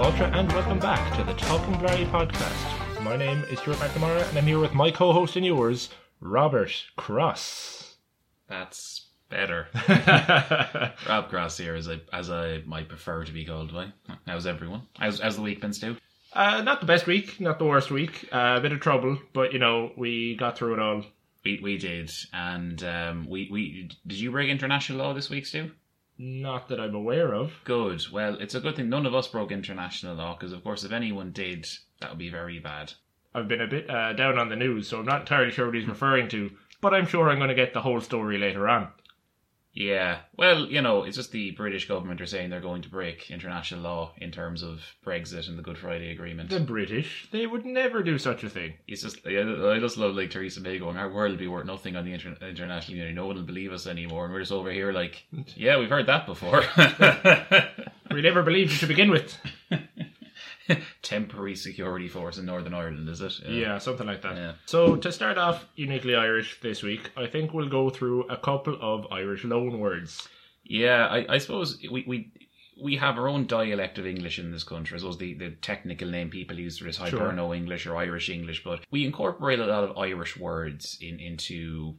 Ultra, and welcome back to the Talking Blarney podcast. My name is Stuart McNamara, and I'm here with my co-host and yours, Robert Cross. That's better. Rob Cross here, as I as I might prefer to be called. By how's everyone? How's how's the week been, Stu? Uh, not the best week, not the worst week. Uh, a bit of trouble, but you know we got through it all. We we did, and um, we we did you break international law this week, Stu? Not that I'm aware of. Good. Well, it's a good thing none of us broke international law because, of course, if anyone did, that would be very bad. I've been a bit uh, down on the news, so I'm not entirely sure what he's referring to. But I'm sure I'm going to get the whole story later on. Yeah. Well, you know, it's just the British government are saying they're going to break international law in terms of Brexit and the Good Friday Agreement. The British, they would never do such a thing. It's just I I just love like Theresa May going, our world will be worth nothing on the inter- international community. No one will believe us anymore, and we're just over here like, yeah, we've heard that before. We never believed you to begin with. Temporary security force in Northern Ireland, is it? Yeah, something like that. Yeah. So to start off uniquely Irish this week, I think we'll go through a couple of Irish loan words. Yeah, I, I suppose we, we we have our own dialect of English in this country. I suppose the, the technical name people use for this Hiberno English or Irish English, but we incorporate a lot of Irish words in into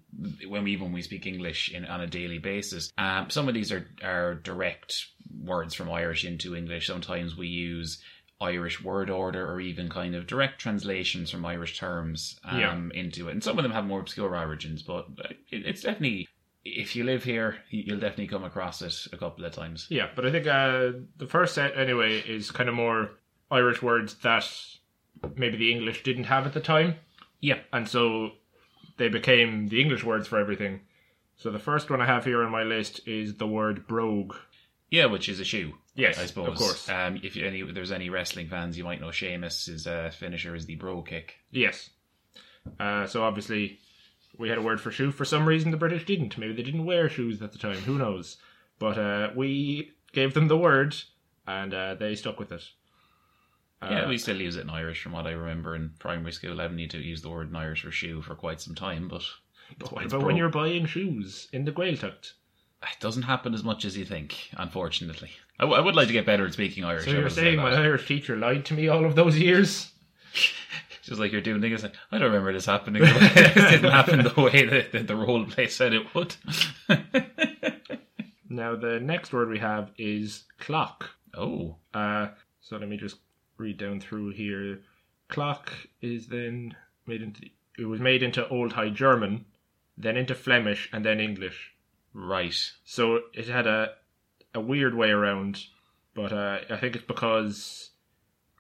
when we even we speak English in, on a daily basis. Um, some of these are are direct words from Irish into English. Sometimes we use Irish word order or even kind of direct translations from Irish terms um, Yeah. into it. And some of them have more obscure origins, but it, it's definitely, if you live here, you'll definitely come across it a couple of times. Yeah, but I think uh, the first set anyway is kind of more Irish words that maybe the English didn't have at the time, Yeah. and so they became the English words for everything. So the first one I have here on my list is the word brogue. Yeah, which is a shoe. Yes, I suppose. of course. Um, if any, if there's any wrestling fans, you might know Sheamus. His uh, finisher is the Brogue Kick. Yes. Uh, so obviously, we had a word for shoe. For some reason, the British didn't. Maybe they didn't wear shoes at the time. Who knows? But uh, we gave them the word, and uh, they stuck with it. Uh, yeah, we still use it in Irish, from what I remember in primary school. I haven't need to use the word in Irish for shoe for quite some time, but but what about when you're buying shoes in the Gaeltacht? It doesn't happen as much as you think. Unfortunately, I, w- I would like to get better at speaking Irish. So I you're will say saying that. my Irish teacher lied to me all of those years? Just like you're doing things like, I don't remember this happening. it didn't happen the way that, that the role play said it would. Now, the next word we have is clock. oh, Uh, so let me just read down through here. Clock is then made into it was made into Old High German, then into Flemish, and then English. Right. So it had a a weird way around, but uh, I think it's because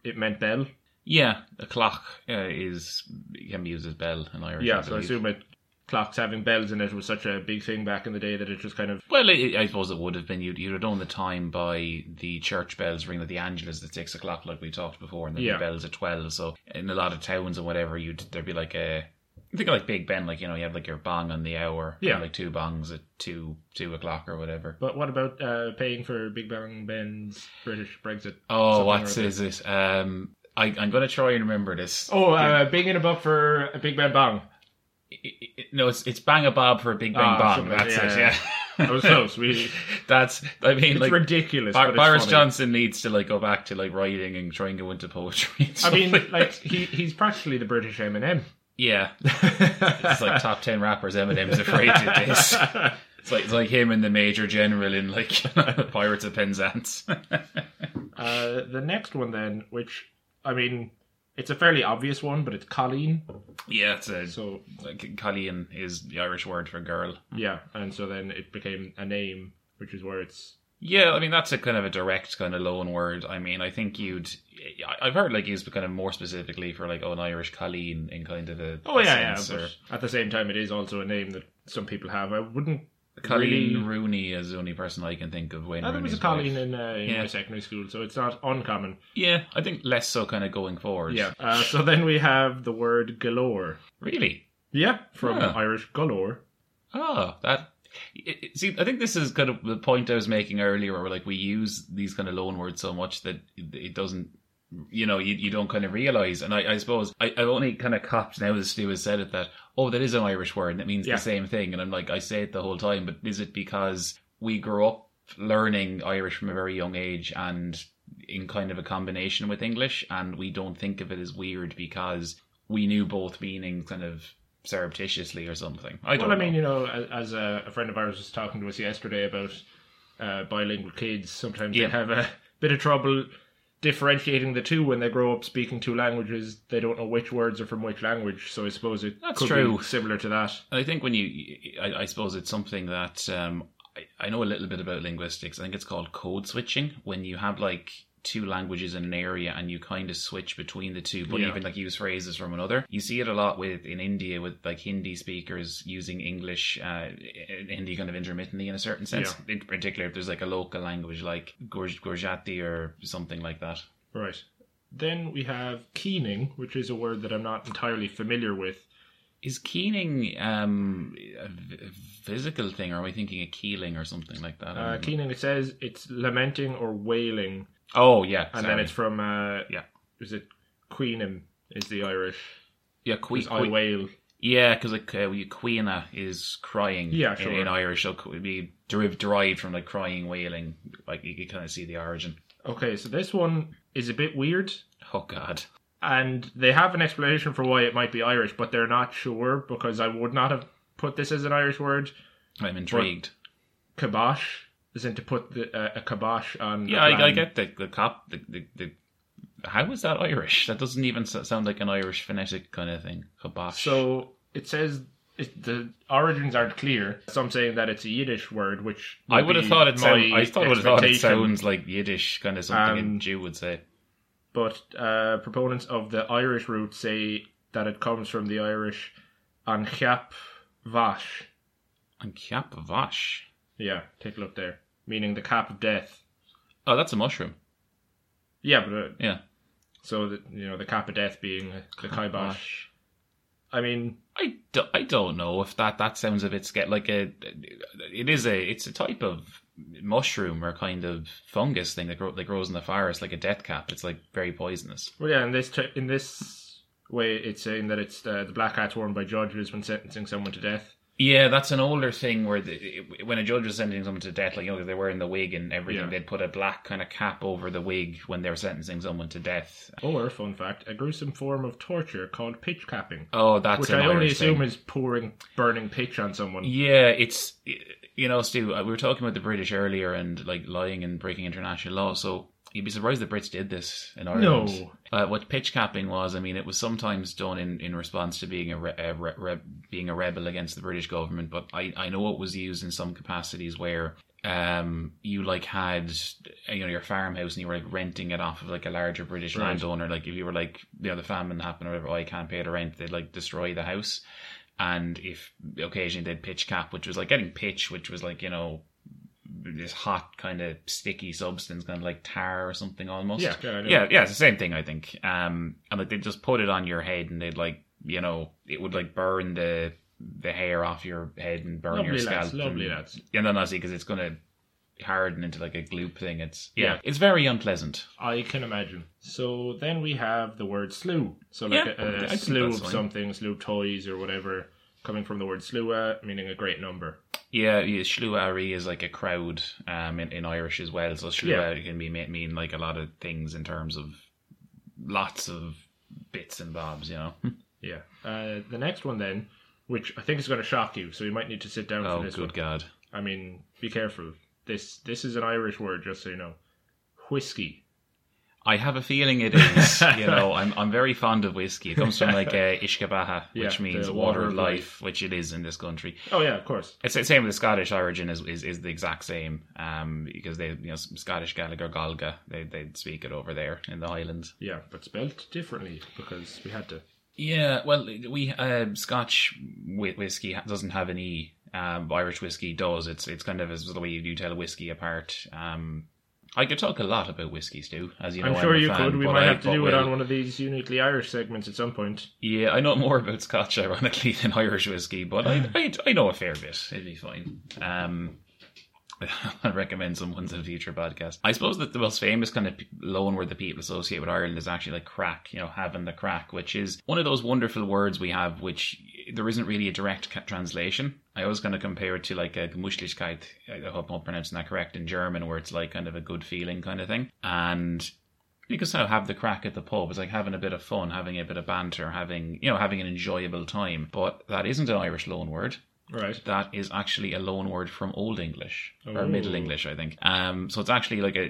it meant bell. Yeah, a clock uh, is can be used as bell in Irish. Yeah, I so I assume it clocks having bells in it was such a big thing back in the day that it just kind of Well, I I suppose it would have been. You'd, you'd have known the time by the church bells ringing at the Angelus at six o'clock, like we talked before, and then Yeah. the bells at twelve. So in a lot of towns and whatever, you'd there'd be like a. Think of like Big Ben, like you know, you have like your bong on the hour, Yeah. like two bongs at two two o'clock or whatever. But what about uh, paying for Big Bang Ben's British Brexit? Oh, what is it? Um, I, I'm going to try and remember this. Oh, uh, Bing in a buck for a Big Ben Bong. I- I- no, it's it's bang a bob for a Big Bang Ah, Bong. That's yeah, it. yeah. Yeah, That was close. We, That's I mean, it's like ridiculous. Bar- Boris funny. Johnson needs to like go back to like writing and try and go into poetry. I mean, like like he he's practically the British Eminem. Yeah, it's like top ten rappers Eminem's afraid to this. It's like it's like him and the Major General in like Pirates of Penzance. Uh, the next one then, which I mean, it's a fairly obvious one, but it's Colleen. yeah, it's a So like Colleen is the Irish word for girl. yeah, and so then it became a name, which is where it's Yeah, I mean that's a kind of a direct kind of loan word. I mean, I think you'd. I- I've heard like used kind of more specifically for like oh, an Irish Colleen in kind of a. oh a yeah, yeah. or at the same time, it is also a name that some people have. I wouldn't. Colleen really- Rooney is the only person I can think of. Wayne Oh, there was a Colleen wife. in, uh, in Yeah. my secondary school, so it's not uncommon. Yeah, I think less so kind of going forward. Yeah. Uh, so then we have the word galore. Really? Yeah, from Yeah. Irish galore. Oh, that. It- See, I think this is kind of the point I was making earlier, where like we use these kind of loan words so much that it- it doesn't, you know, you, you don't kind of realize. And I, I suppose I, I've only kind of copped now that Stu has said it that oh, that is an Irish word and it means Yeah. the same thing. And I'm like, I say it the whole time, but is it because we grew up learning Irish from a very young age and in kind of a combination with English, and we don't think of it as weird because we knew both meanings kind of surreptitiously or something. I don't Well, I know. mean, you know, as, as a, a friend of ours was talking to us yesterday about uh, bilingual kids, sometimes Yeah. they have a bit of trouble differentiating the two when they grow up speaking two languages. They don't know which words are from which language. So I suppose it That's could true. be similar to that. I think when you, I, I suppose it's something that um, I, I know a little bit about linguistics. I think it's called code switching when you have like two languages in an area and you kind of switch between the two, but Yeah. even like use phrases from another. You see it a lot with in India with like Hindi speakers using English, uh, Hindi kind of intermittently in a certain sense. In particular, if there's like a local language like Gurj- Gurjati or something like that. Right. Then we have keening, which is a word that I'm not entirely familiar with. Is keening um, a a physical thing, or am I thinking of keeling or something like that? Uh, keening, it says it's lamenting or wailing, Oh yeah, and sorry. then it's from uh, Yeah. Is it queening? Is the Irish? yeah, que- 'Cause I wail. yeah, because like uh, queena is crying. Yeah, in- sure. In, Irish, so it would be derived derived from like crying, wailing. Like you can kind of see the origin. Okay, so this one is a bit weird. Oh God. and they have an explanation for why it might be Irish, but they're not sure because I would not have put this as an Irish word. I'm intrigued. Kibosh isn't to put the, uh, a kibosh on. yeah, I, plan. get the the cop. The, the, the how is that Irish? That doesn't even sound like an Irish phonetic kind of thing. Kabosh. So it says it, the origins aren't clear. Some saying that it's a Yiddish word, which I would have thought it. Sound, I thought would have thought it sounds like Yiddish, kind of something a Um, Jew would say. But uh, proponents of the Irish root say that it comes from the Irish anchap vash. And Kiap Vash. Yeah, take a look there, meaning the cap of death. Oh, that's a mushroom. Yeah, but uh, Yeah. So that you know the cap of death being the kibosh. I mean, I, do, I don't know if that that sounds a bit sca- like a it is a it's a type of mushroom or kind of fungus thing that, grow, that grows in the forest like a death cap. It's like very poisonous. well, yeah. In this t- in this way, it's saying that it's the, the black hat worn by judges when sentencing someone to death. Yeah, that's an older thing where the, when a judge was sentencing someone to death, like you know, they were wearing the wig and everything, Yeah. they'd put a black kind of cap over the wig when they were sentencing someone to death. Or, fun fact, a gruesome form of torture called pitch capping, Oh, that's which an I only Irish assume thing. is pouring burning pitch on someone. Yeah, it's you know, Stu. uh, We were talking about the British earlier and like lying and breaking international law. So you'd be surprised the Brits did this in Ireland. No. Uh, what pitch capping was, I mean, it was sometimes done in, in response to being a, re- a re- re- being a rebel against the British government. But I, I know it was used in some capacities where um you like had you know your farmhouse and you were like renting it off of like a larger British Right. landowner. Like if you were like you know the famine happened or whatever, oh, I can't pay the rent, they'd like destroy the house. And if occasionally they'd pitch cap, which was like getting pitch, which was like you know this hot kind of sticky substance, kind of like tar or something almost. Yeah, yeah, yeah, yeah. It's the same thing, I think. Um, and like they just put it on your head, and they'd like you know it would like burn the the hair off your head and burn your scalp. lads, lovely and, lads. And then obviously because it's gonna harden into like a gloop thing. It's yeah, Yeah. it's very unpleasant. I can imagine. So then we have the word slew. So like Yeah, a, a slew of fine. something, slew of toys or whatever, coming from the word slua, meaning a great number. Yeah, yeah Shluari is like a crowd um, in, in Irish as well. So Shlua can be mean, mean like a lot of things in terms of lots of bits and bobs, you know. Yeah. Uh, the next one then, which I think is going to shock you, so you might need to sit down oh, for this good one. God. I mean, be careful. This this is an Irish word, just so you know. Whiskey. I have a feeling it is. you know, I'm I'm very fond of whiskey. It comes from like uh, Ishkabaha, which Yeah, means water, of of life, which it is in this country. Oh yeah, of course. It's the same with the Scottish origin is, is, is the exact same um, because they you know Scottish Gaelic or Galga they they speak it over there in the Highlands. Yeah, but spelt differently because we had to. Yeah, well, we uh, Scotch whiskey doesn't have any. Um, Irish whiskey does. It's it's kind of as the way you do tell a whiskey apart. Um, I could talk a lot about whiskey, Stu, as you know. I'm sure a you fan, could. We might I- have to do it on one of these uniquely Irish segments at some point. Yeah, I know more about Scotch, ironically, than Irish whiskey, but I, I, I know a fair bit. It'd be fine. Um, I'll recommend someone's in a future podcast. I suppose that the most famous kind of loan word that people associate with Ireland is actually like crack, you know, having the crack, which is one of those wonderful words we have, which there isn't really a direct translation. I was going to compare it to like a Gemütlichkeit. I hope I'm pronouncing that correct in German, where it's like kind of a good feeling kind of thing. And you can still have the crack at the pub. It's like having a bit of fun, having a bit of banter, having you know having an enjoyable time. But that isn't an Irish loan word. Right. That is actually a loan word from Old English or Oh. Middle English, I think. Um, so it's actually like a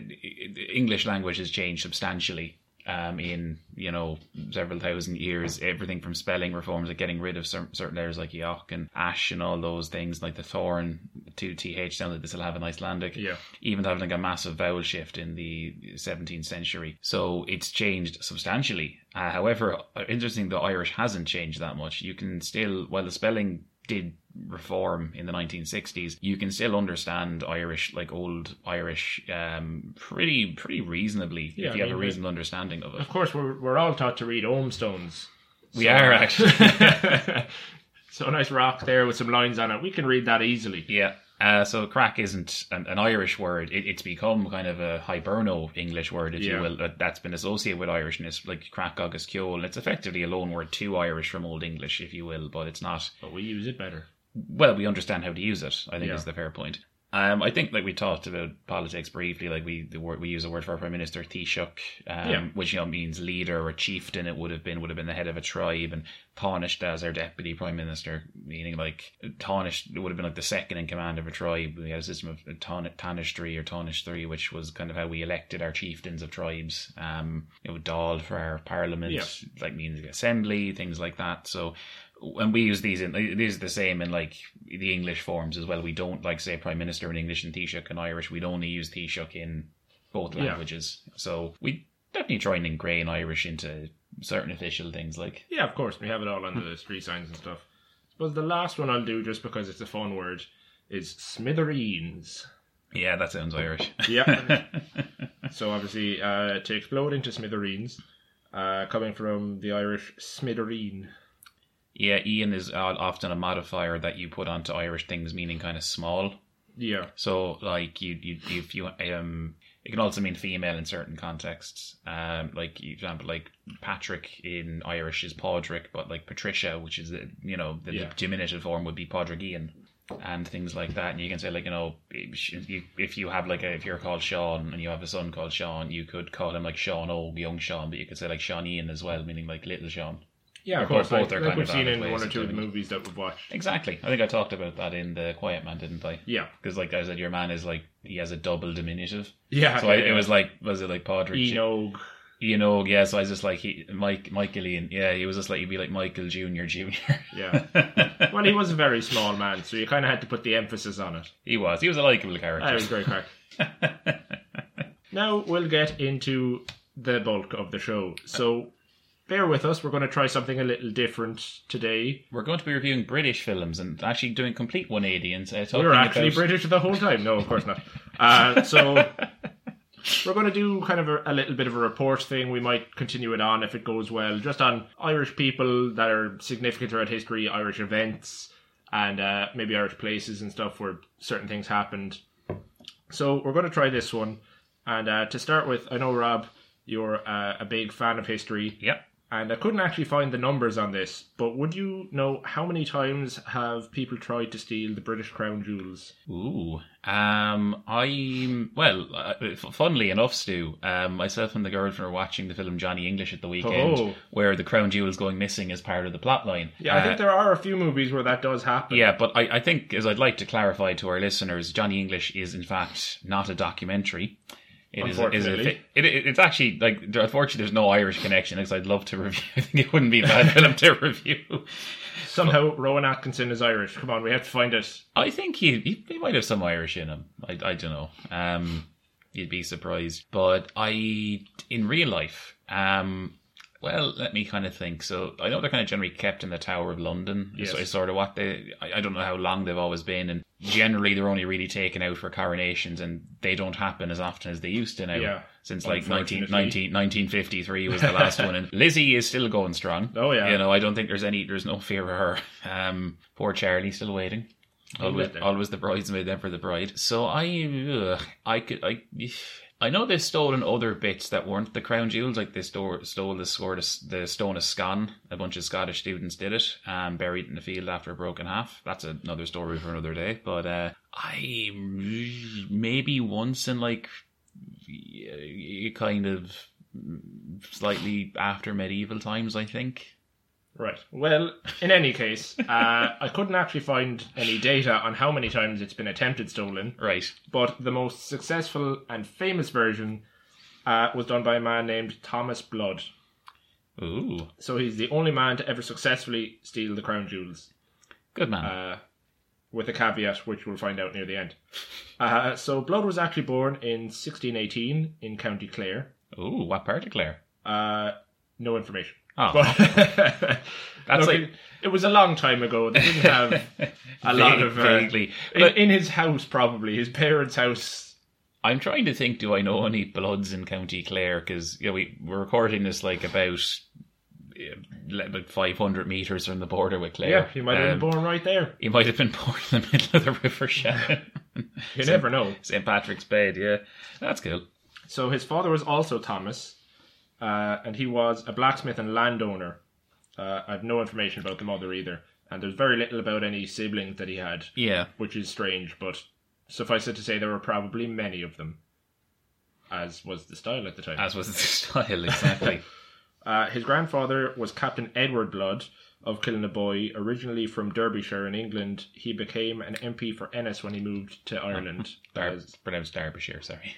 English language has changed substantially. Um, in you know several thousand years, everything from spelling reforms, like getting rid of certain, certain letters like yogh and ash and all those things, like the thorn to th sound like they still have in Icelandic Yeah. even having like a massive vowel shift in the 17th century. So it's changed substantially. Uh, however, uh, interesting, the Irish hasn't changed that much. You can still, while the spelling did reform in the 1960s, you can still understand Irish, like old Irish, um, pretty pretty reasonably Yeah, if I you have a mean, reasonable understanding of it. Of course, we're we're all taught to read Stones. We are actually. so a nice rock there with some lines on it. We can read that easily. Yeah. Uh, so crack isn't an, an Irish word. It, it's become kind of a Hiberno English word, if Yeah. you will. that- That's been associated with Irishness, like crack agus ceol. It's effectively a loan word to Irish from Old English, if you will, but it's not. But we use it better. Well, we understand how to use it. I think Yeah. is the fair point. Um, I think like we talked about politics briefly. Like we the word we use a word for our prime minister Taoiseach, um, Yeah. which you know means leader or chieftain. It would have been would have been the head of a tribe, and Tánaiste as our deputy prime minister, meaning like Tánaiste would have been like the second in command of a tribe. We had a system of Taoiseach or Taoiseach which was kind of how we elected our chieftains of tribes. Um, you know, Dáil for our parliament, Yeah. like means assembly, things like that. So and we use these in these are the same in like the English forms as well. We don't like say prime minister in English and Taoiseach in Irish. We'd only use Taoiseach in both Yeah. languages. So we definitely try and ingrain Irish into certain official things like Yeah, of course. We have it all under the street signs and stuff. But the last one I'll do, just because it's a fun word, is smithereens. yeah, that sounds Irish. Yeah. so obviously, uh, to explode into smithereens, uh, coming from the Irish smithereen. Yeah, Ian is often a modifier that you put onto Irish things, meaning kind of small. Yeah. So, like you, you, if you, um, it can also mean female in certain contexts. Um, like example, like Patrick in Irish is Padraig, but like Patricia, which is the you know the Yeah. diminutive form would be Padraig Ian, and things like that. And you can say like you know if you, if you have like a, if you're called Sean and you have a son called Sean, you could call him like Sean O, young Sean, but you could say like Sean Ian as well, meaning like little Sean. Yeah, of course. both- Like, are like kind we've of seen in one or two of the movies that we've watched. Exactly. I think I talked about that in the Quiet Man, didn't I? Yeah. Because like I said, your man is like he has a double diminutive. Yeah. So I, it was like, was it like Padraig? Enog. Og, yeah. So I was just like he, Mike, Michaleen, yeah. He was just like he'd be like Michael Junior, Junior. Yeah. Well, he was a very small man, so you kind of had to put the emphasis on it. he was. He was a likable character. was great crack. now we'll get into the bulk of the show. So bear with us. We're going to try something a little different today. We're going to be reviewing British films and actually doing complete 180 and uh, talking We're actually about British the whole time. No, of course not. Uh, so we're going to do kind of a, a little bit of a report thing. We might continue it on if it goes well, just on Irish people that are significant throughout history, Irish events, and uh, maybe Irish places and stuff where certain things happened. So we're going to try this one. And uh, to start with, I know Rob, you're uh, a big fan of history. Yep. And I couldn't actually find the numbers on this, but would you know how many times have people tried to steal the British crown jewels? Ooh. Um, I'm well. Uh, funnily enough, Stu, um, myself and the girlfriend were watching the film Johnny English at the weekend, Oh. where the crown jewels going missing is part of the plotline. Yeah, I Uh, think there are a few movies where that does happen. Yeah, but I, I think, as I'd like to clarify to our listeners, Johnny English is in fact not a documentary. It is, a, is it, it, it's actually like unfortunately there's no Irish connection because I'd love to review. I think it wouldn't be a bad film to review. Somehow Rowan Atkinson is Irish. Come on, we have to find it. I think he, he he might have some Irish in him. I I don't know. Um, you'd be surprised. But I in real life, um, well, let me kind of think. So I know they're kind of generally kept in the Tower of London. Yes. So it's sort of what they. I, I don't know how long they've always been, and generally they're only really taken out for coronations, and they don't happen as often as they used to now. Yeah. Since like 19, 19 1953 was the last one, and Lizzie is still going strong. Oh, yeah. you know I don't think there's any, there's no fear of her. Um, poor Charlie still waiting. Always, always the bridesmaid then for the bride. So I, ugh, I could, I, I know they've stolen other bits that weren't the crown jewels, like they stole, stole the, sword the stone of Scone. A bunch of Scottish students did it and buried it in the field after a broken half. That's another story for another day. But uh, I maybe once in like kind of slightly after medieval times, I think. Right. Well, in any case, uh, I couldn't actually find any data on how many times it's been attempted stolen. Right. But the most successful and famous version uh, was done by a man named Thomas Blood. Ooh. So he's the only man to ever successfully steal the crown jewels. Good man. Uh, with a caveat, which we'll find out near the end. Uh, so Blood was actually born in 1618 in County Clare. Ooh, what part of Clare? Uh, no information. Oh. But That's Look, like it, it was a long time ago. They didn't have a lot of uh, vaguely. in, But in his house, probably his parents' house. I'm trying to think. Do I know any bloods in County Clare? Because you know we we're recording this like about about 500 meters from the border with Clare. Yeah, he might have Um, been born right there. He might have been born in the middle of the River Shannon. You never know. St Patrick's Bed. Yeah, that's cool. So his father was also Thomas, uh, and he was a blacksmith and landowner. Uh, I have no information about the mother either, and there's very little about any siblings that he had, Yeah. which is strange. But suffice it to say, there were probably many of them, as was the style at the time. As was the style, exactly. Uh, his grandfather was Captain Edward Blood of Killinaboy, originally from Derbyshire in England. He became an MP for Ennis when he moved to Ireland. Dar- pronounced Derbyshire, sorry.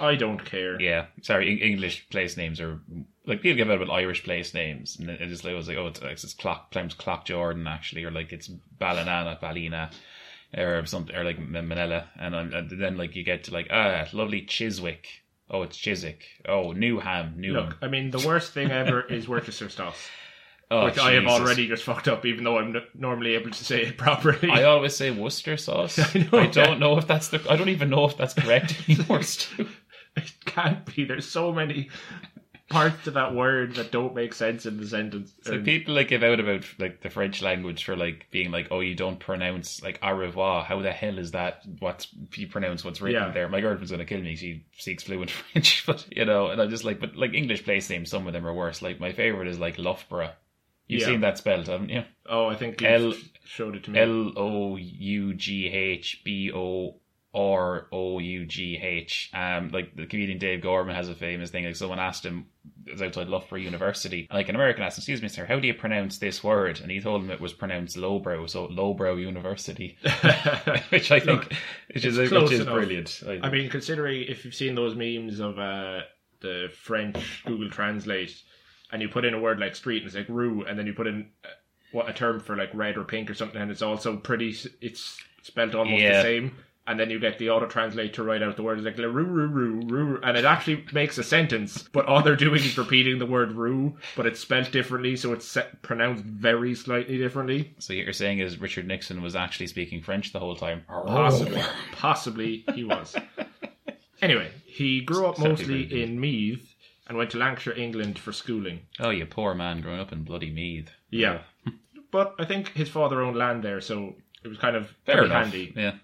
I don't care. Yeah, sorry. Eng- English place names are like people give out about Irish place names, and it it just like, it was like, oh, it's, it's Clock, pronounced Clock Jordan actually, or like it's Ballina, Ballina, or something, or like Manila, and, and then like you get to like ah, lovely Chiswick. Oh, it's Chiswick. Oh, Newham, Newham. Look, I mean, the worst thing ever is Worcester sauce, oh, which I have already just fucked up, even though I'm n- normally able to say it properly. I always say Worcester sauce. I know, I don't yeah. know if that's the. I don't even know if that's correct anymore. Stu. it can't be. There's so many parts to that word that don't make sense in the sentence. So people like give out about like the French language for like being like, oh, you don't pronounce like au revoir. How the hell is that? What's you pronounce what's written Yeah. there? My girlfriend's gonna kill me. She speaks fluent French, but you know, and I'm just like, but like English place names, some of them are worse. Like my favorite is like Loughborough. You've Yeah. seen that spelled, haven't you? oh, I think L- showed it to me. L O U G H B O R O U G H. Um, like the comedian Dave Gorman has a famous thing. Like someone asked him, it was outside Loughborough University, like an American asked him, "Excuse me, sir, how do you pronounce this word?" And he told him it was pronounced lowbrow, so lowbrow University, which I think, Look, which is which is enough. brilliant. I, I mean, considering if you've seen those memes of uh, the French Google Translate, and you put in a word like street and it's like rue, and then you put in uh, what a term for like red or pink or something, and it's also pretty. It's spelled almost Yeah. the same. And then you get the auto translate to write out the words like rue, and it actually makes a sentence. But all they're doing is repeating the word rue, but it's spelled differently, so it's se- pronounced very slightly differently. so what you're saying is Richard Nixon was actually speaking French the whole time. Oh. Possibly, possibly he was. Anyway, he grew up mostly in Meath and went to Lancashire, England for schooling. Oh, you poor man growing up in bloody Meath. Yeah, but I think his father owned land there, so it was kind of Fair enough. handy. Yeah.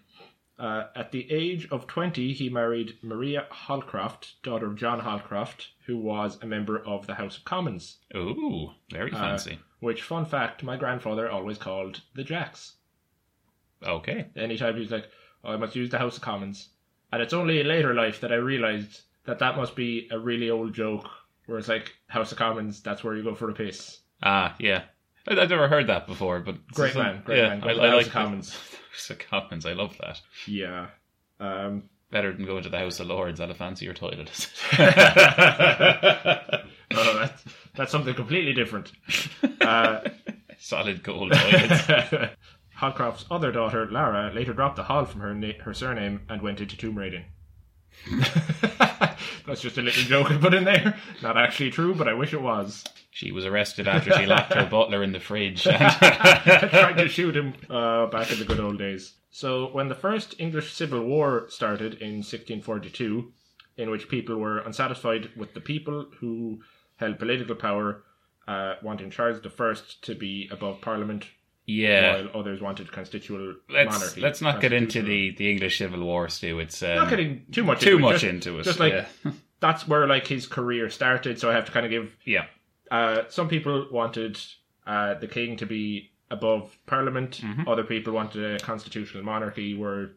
Uh, at the age of 20, he married Maria Holcroft, daughter of John Holcroft, who was a member of the House of Commons. Ooh, very fancy. Which, fun fact, my grandfather always called the Jacks. Okay. Anytime he's like, oh, I must use the House of Commons. And it's only in later life that I realised that that must be a really old joke, where it's like, House of Commons, that's where you go for a piss. Ah, yeah. I- I've never heard that before, but Great some- man, great yeah, man. Go I, I like Commons. Of Commons. I love that. Yeah. Um, Better than going to the House of Lords. I'll fancy your toilet. oh, that's, that's something completely different. Uh, Solid gold toilets. Holcroft's other daughter, Lara, later dropped the Hall from her na- her surname and went into tomb raiding. That's just a little joke I put in there. Not actually true, but I wish it was. She was arrested after she locked her butler in the fridge. And Tried to shoot him uh, back in the good old days. So, when the first English Civil War started in 1642, in which people were unsatisfied with the people who held political power, uh, wanting Charles I to be above Parliament, Yeah. while others wanted constitutional Let's monarchy. let's not get into the, the English Civil War, Stu. It's um, not getting too much too into it, much just- into it. just like- yeah. That's where like his career started. So I have to kind of give. yeah. Uh, some people wanted uh, the king to be above Parliament. Mhm. Other people wanted a constitutional monarchy where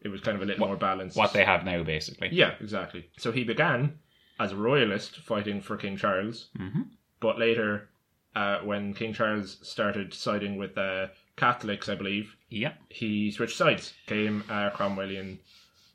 it was kind of a little more balanced. what they have now, basically. Yeah, exactly. So he began as a royalist fighting for King Charles, hmm but later, uh, when King Charles started siding with uh, Catholics, I believe, Yeah. he switched sides, came a Cromwellian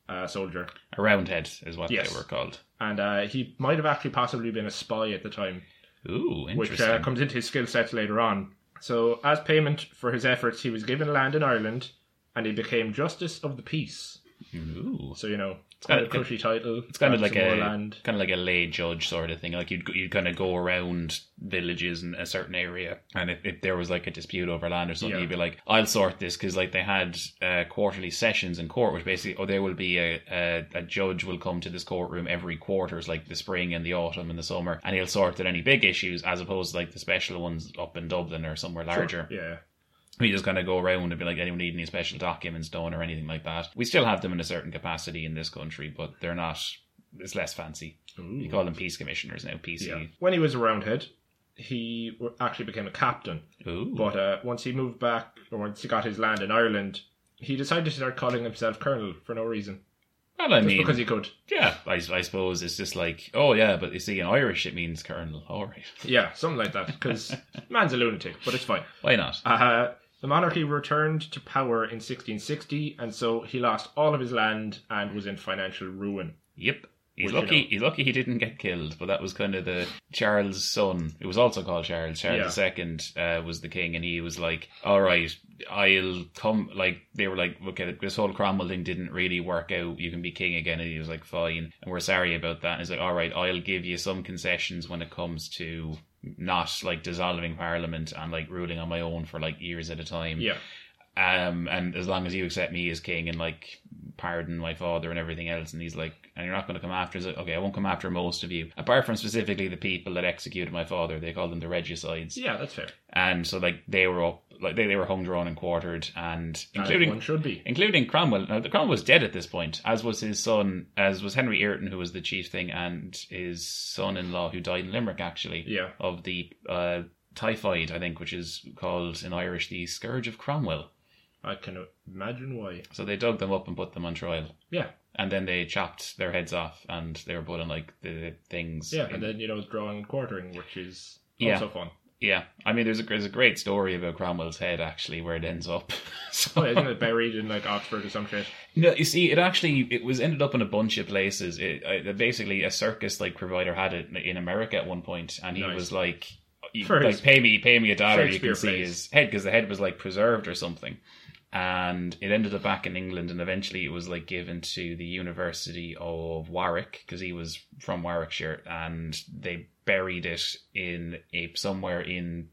uh, soldier, A roundhead is what Yes. they were called. and uh, he might have actually possibly been a spy at the time, Ooh, which uh, comes into his skill sets later on. So, as payment for his efforts, he was given land in Ireland, and he became Justice of the Peace. Ooh. So you know, it's kinda- a cushy title. It's kind of like a land. kind of like a lay judge sort of thing. Like you'd you'd kind of go around villages in a certain area, and if, if there was like a dispute over land or something, Yeah. you'd be like, "I'll sort this," because like they had uh, quarterly sessions in court, which basically, oh, there will be a, a a judge will come to this courtroom every quarters, like the spring and the autumn and the summer, and he'll sort out any big issues, as opposed to like the special ones up in Dublin or somewhere larger. Yeah. We just kind of go around and be like, anyone need any special documents done or anything like that. We still have them in a certain capacity in this country, but they're not. It's less fancy. You Ooh. call them peace commissioners now. PC. Yeah. When he was a roundhead, he actually became a captain. Ooh. But uh, once he moved back, or once he got his land in Ireland, he decided to start calling himself Colonel for no reason. well, I Just mean, because he could. yeah, I, I suppose it's just like, oh yeah, but you see, in Irish it means colonel. All right, Yeah, something like that. Because man's a lunatic, but it's fine. why not? Uh, the monarchy returned to power in 1660, and so he lost all of his land and was in financial ruin. Yep. He's Which, you lucky. know. He's lucky he didn't get killed, but that was kind of the Charles' son. It was also called Charles. Charles II uh, was the king, and he was like, "All right, I'll come." Like they were like, "Okay, this whole Cromwell thing didn't really work out. You can be king again." And he was like, "Fine," and we're sorry about that. And he's like, "All right, I'll give you some concessions when it comes to not like dissolving Parliament and like ruling on my own for like years at a time." Yeah. Um, and as long as you accept me as king and like pardon my father and everything else, and he's like, and you're not going to come after us. Okay, I won't come after most of you, apart from specifically the people that executed my father. They called them the regicides, Yeah, that's fair. and so like they were up, like they, they were hung, drawn, and quartered, and including one should be. including Cromwell. Now, the Cromwell was dead at this point, as was his son, as was Henry Ireton, who was the chief thing, and his son-in-law, who died in Limerick, actually, Yeah. of the uh, typhoid, I think, which is called in Irish the scourge of Cromwell. I can imagine why. So they dug them up and put them on trial. Yeah. And then they chopped their heads off and they were put on like the things. Yeah, in- and then, you know, drawing and quartering, which is Yeah. also fun. yeah. I mean, there's a there's a great story about Cromwell's head actually, where it ends up. so, Oh, isn't it buried in, like, Oxford or some shit? No, you see, it actually it was ended up in a bunch of places. It, uh, I, basically a circus like provider had it in America at one point, and he Nice. was like, you, "Like pay me, pay me a dollar, you can see place. his head because the head was like preserved or something." And it ended up back in England, and eventually it was like given to the University of Warwick because he was from Warwickshire, and they buried it in a somewhere in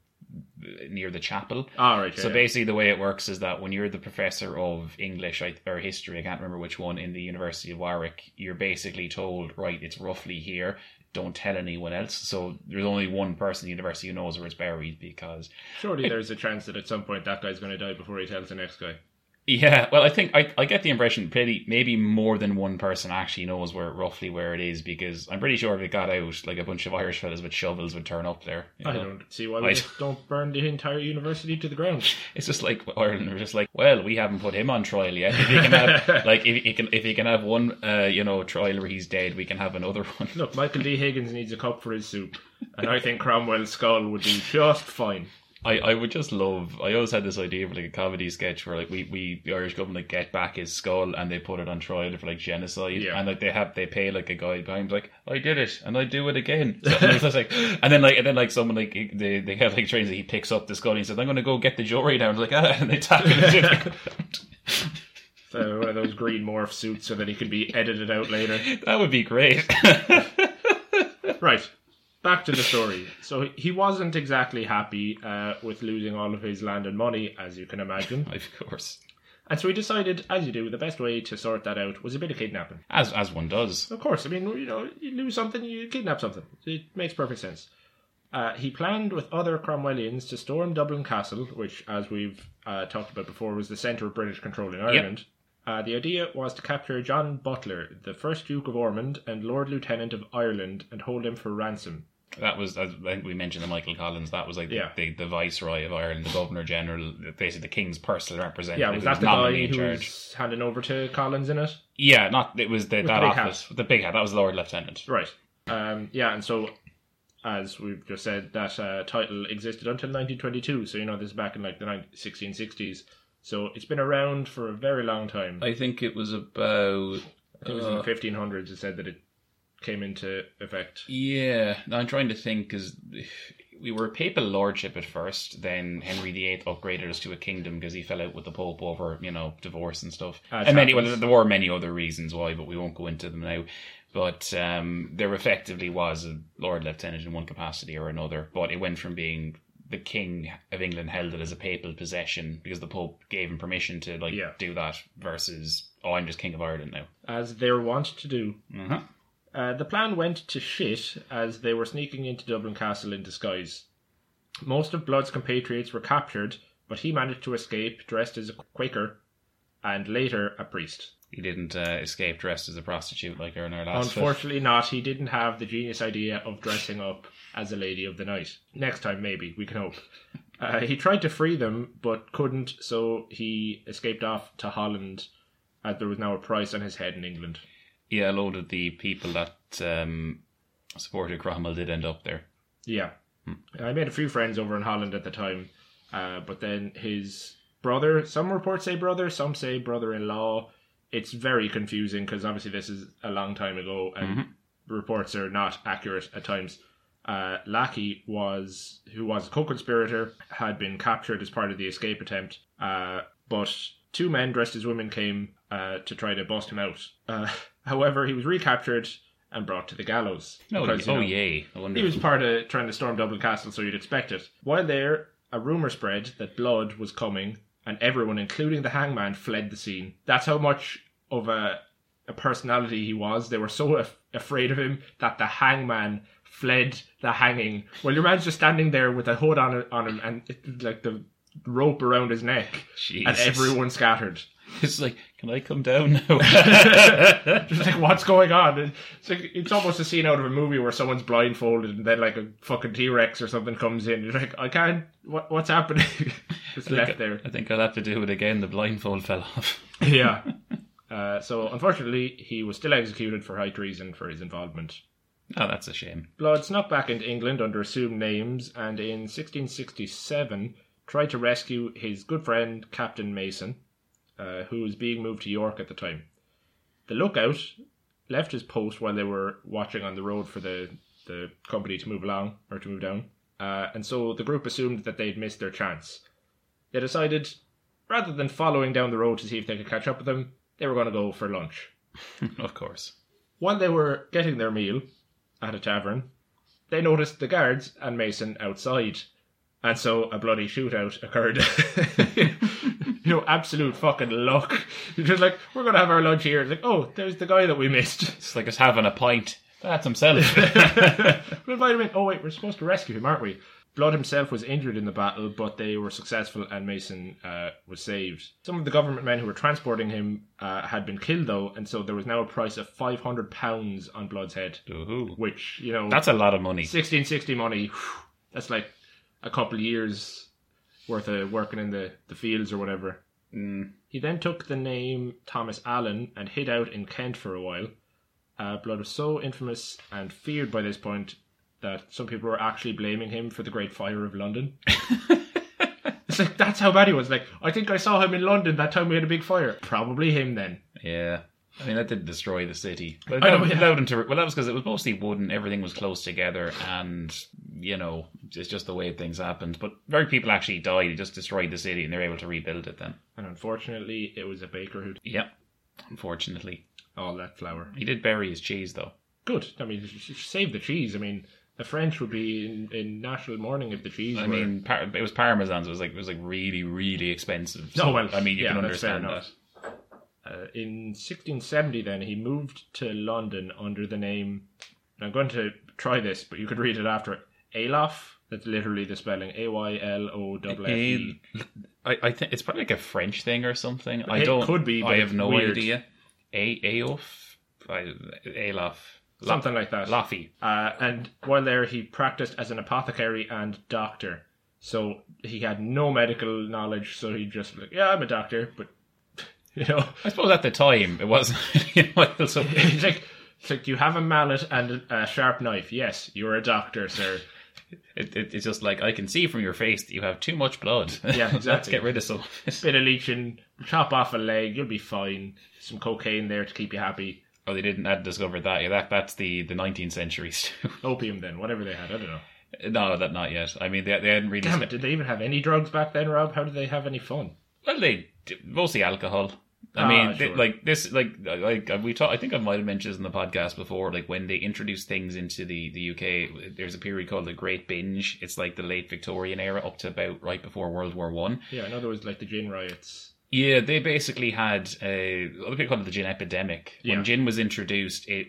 near the chapel. All right. Yeah, So yeah. basically, the way it works is that when you're the professor of English or history, I can't remember which one, in the University of Warwick, you're basically told, right, it's roughly here. Don't tell anyone else. So there's only one person in the university who knows where it's buried because, Surely there's a chance that at some point that guy's going to die before he tells the next guy. Yeah. Well, I think I, I get the impression pretty maybe more than one person actually knows where roughly where it is because I'm pretty sure if it got out, like a bunch of Irish fellas with shovels would turn up there. I know? don't see why we don't- just don't burn the entire university to the ground. It's just like Ireland. We're just like, well, we haven't put him on trial yet. If he can have, like, if he can, if he can have one, uh, you know, trial where he's dead, we can have another one. Look, Michael D. Higgins needs a cup for his soup, and I think Cromwell's skull would be just fine. I, I would just love. I always had this idea of like a comedy sketch where like we, we the Irish government get back his skull and they put it on trial for like genocide, Yeah. and like they have they pay like a guy behind like I did it and I do it again. So, and, it's just like, and then like and then like someone like they they have like trains he picks up the skull and he says I'm going to go get the jury now. And like ah, and they tap it. So one of those green morph suits so that he could be edited out later. that would be great. Right, back to the story. So he wasn't exactly happy uh, with losing all of his land and money, as you can imagine. of course, And so he decided, as you do, the best way to sort that out was a bit of kidnapping. as as one does. Of course, I mean, you know, you lose something, you kidnap something. It makes perfect sense. Uh, he planned with other Cromwellians to storm Dublin Castle, which, as we've uh, talked about before, was the centre of British control in Ireland. Uh, the idea was to capture John Butler, the first Duke of Ormond and Lord Lieutenant of Ireland, and hold him for ransom. That was, I think we mentioned the Michael Collins. That was like Yeah. the, the, the viceroy of Ireland, the governor general, basically the king's personal representative. Yeah, was who that the nominally guy who charge. was handing over to Collins in it? Yeah, not it was the, With that the big office, the big hat. That was Lord Lieutenant. Right. Um, yeah, and so, as we've just said, that uh, title existed until 1922. So, you know, this is back in like the 19- 1660s. So it's been around for a very long time. I think it was about. it was in the 1500s it said that it came into effect. Yeah, I'm trying to think because we were a papal lordship at first. Then Henry VIII upgraded us to a kingdom because he fell out with the Pope over you know divorce and stuff. As and many, well, there were many other reasons why, but we won't go into them now. But um, there effectively was a Lord Lieutenant in one capacity or another. But it went from being the King of England held it as a papal possession because the Pope gave him permission to like Yeah. do that versus oh I'm just King of Ireland now. As they were wont to do. Uh-huh. Uh, the plan went to shit as they were sneaking into Dublin Castle in disguise. Most of Blood's compatriots were captured, but he managed to escape dressed as a Quaker and later a priest. He didn't uh, escape dressed as a prostitute like in our last. Unfortunately, not. He didn't have the genius idea of dressing up as a lady of the night. Next time, maybe we can hope. Uh, he tried to free them, but couldn't, so he escaped off to Holland, as there was now a price on his head in England. Yeah, a load of the people that um, supported Cromwell did end up there. Yeah, I made a few friends over in Holland at the time, uh, but then his brother. Some reports say brother, some say brother-in-law. It's very confusing because obviously this is a long time ago, and reports are not accurate at times. Uh, Lecky was, who was a co-conspirator, had been captured as part of the escape attempt, uh, but two men dressed as women came uh, to try to bust him out. However, he was recaptured and brought to the gallows. Oh, no, because, you oh know, yay! I wonder. he was part of trying to storm Dublin Castle, so you'd expect it. While there, a rumour spread that blood was coming, and everyone, including the hangman, fled the scene. That's how much of a, a personality he was. They were so af- afraid of him that the hangman fled the hanging. Well, your man's just standing there with a hood on, on him and it, like the rope around his neck, and Jesus. everyone scattered. It's like, can I come down now? Just like, what's going on? It's like it's almost a scene out of a movie where someone's blindfolded and then like a fucking T Rex or something comes in. You're like, I can't. What what's happening? Just left there. I think I'll have to do it again. The blindfold fell off. Yeah. Uh, so unfortunately, he was still executed for high treason for his involvement. Oh, that's a shame. Blood snuck back into England under assumed names, and in 1667 tried to rescue his good friend Captain Mason, uh, who was being moved to York at the time. The lookout left his post while they were watching on the road for the, the company to move along or to move down, uh, and so the group assumed that they'd missed their chance. They decided, rather than following down the road to see if they could catch up with them, they were going to go for lunch. of course. While they were getting their meal at a tavern, they noticed the guards and Mason outside. And so a bloody shootout occurred. you know, absolute fucking luck. You're just like, we're going to have our lunch here. It's like, oh, there's the guy that we missed. It's like us having a pint. That's himself. we'll invite him in. Oh, wait, we're supposed to rescue him, aren't we? Blood himself was injured in the battle, but they were successful and Mason uh, was saved. Some of the government men who were transporting him uh, had been killed, though, and so there was now a price of £500 on Blood's head, Ooh. which, you know, That's a lot of money. 1660 money, whew, that's like a couple of years worth of working in the, the fields or whatever. Mm. He then took the name Thomas Allen and hid out in Kent for a while. Uh, Blood was so infamous and feared by this point that some people were actually blaming him for the Great Fire of London. it's like, that's how bad he was. Like, I think I saw him in London that time we had a big fire. Probably him then. Yeah. I mean, that didn't destroy the city. But I it know, allowed, yeah. allowed him to. Well, that was because it was mostly wooden. Everything was close together, and you know, it's just the way things happened. But very people actually died. He just destroyed the city, and they're able to rebuild it. Then, And unfortunately, it was a baker who yep. Unfortunately, all that flour. he did bury his cheese, though. Good. I mean, save the cheese. I mean, the French would be in, in national mourning if the cheese I were. mean, par- it was parmesan, so it was like it was like really, really expensive. So, Oh, well, I mean, you yeah, can understand that. Uh, in 1670, then he moved to London under the name. I'm going to try this, but you could read it after. Alof. That's literally the spelling A Y L O F F E. I, I think it's probably like a French thing or something. I don't. could be, I have no weird. idea. A Aof, Alof, La- Something like that. Laffy. Uh, and while there, he practiced as an apothecary and doctor. So he had no medical knowledge. So he just like, yeah, I'm a doctor, but you know, I suppose at the time it wasn't. you know, it's like, it's like, you have a mallet and a sharp knife? Yes, you're a doctor, sir. it, it, it's just like I can see from your face that you have too much blood. Yeah, Let's exactly. get rid of some. Bit of leeching, chop off a leg, you'll be fine. Some cocaine there to keep you happy. Oh, they didn't had discovered that. Yeah, that that's the the 19th century. Opium, then, whatever they had, I don't know. no, that not yet. I mean, they, they hadn't really. Damn it, did they even have any drugs back then, Rob? How did they have any fun? Well, they mostly alcohol. I Ah, mean, they- sure. like this, like like we talked. I think I might have mentioned this in the podcast before. Like when they introduced things into the the UK, there's a period called the Great Binge. It's like the late Victorian era up to about right before World War One. Yeah, I know there was like the gin riots. Yeah, they basically had a other people call it the gin epidemic. Yeah. When gin was introduced it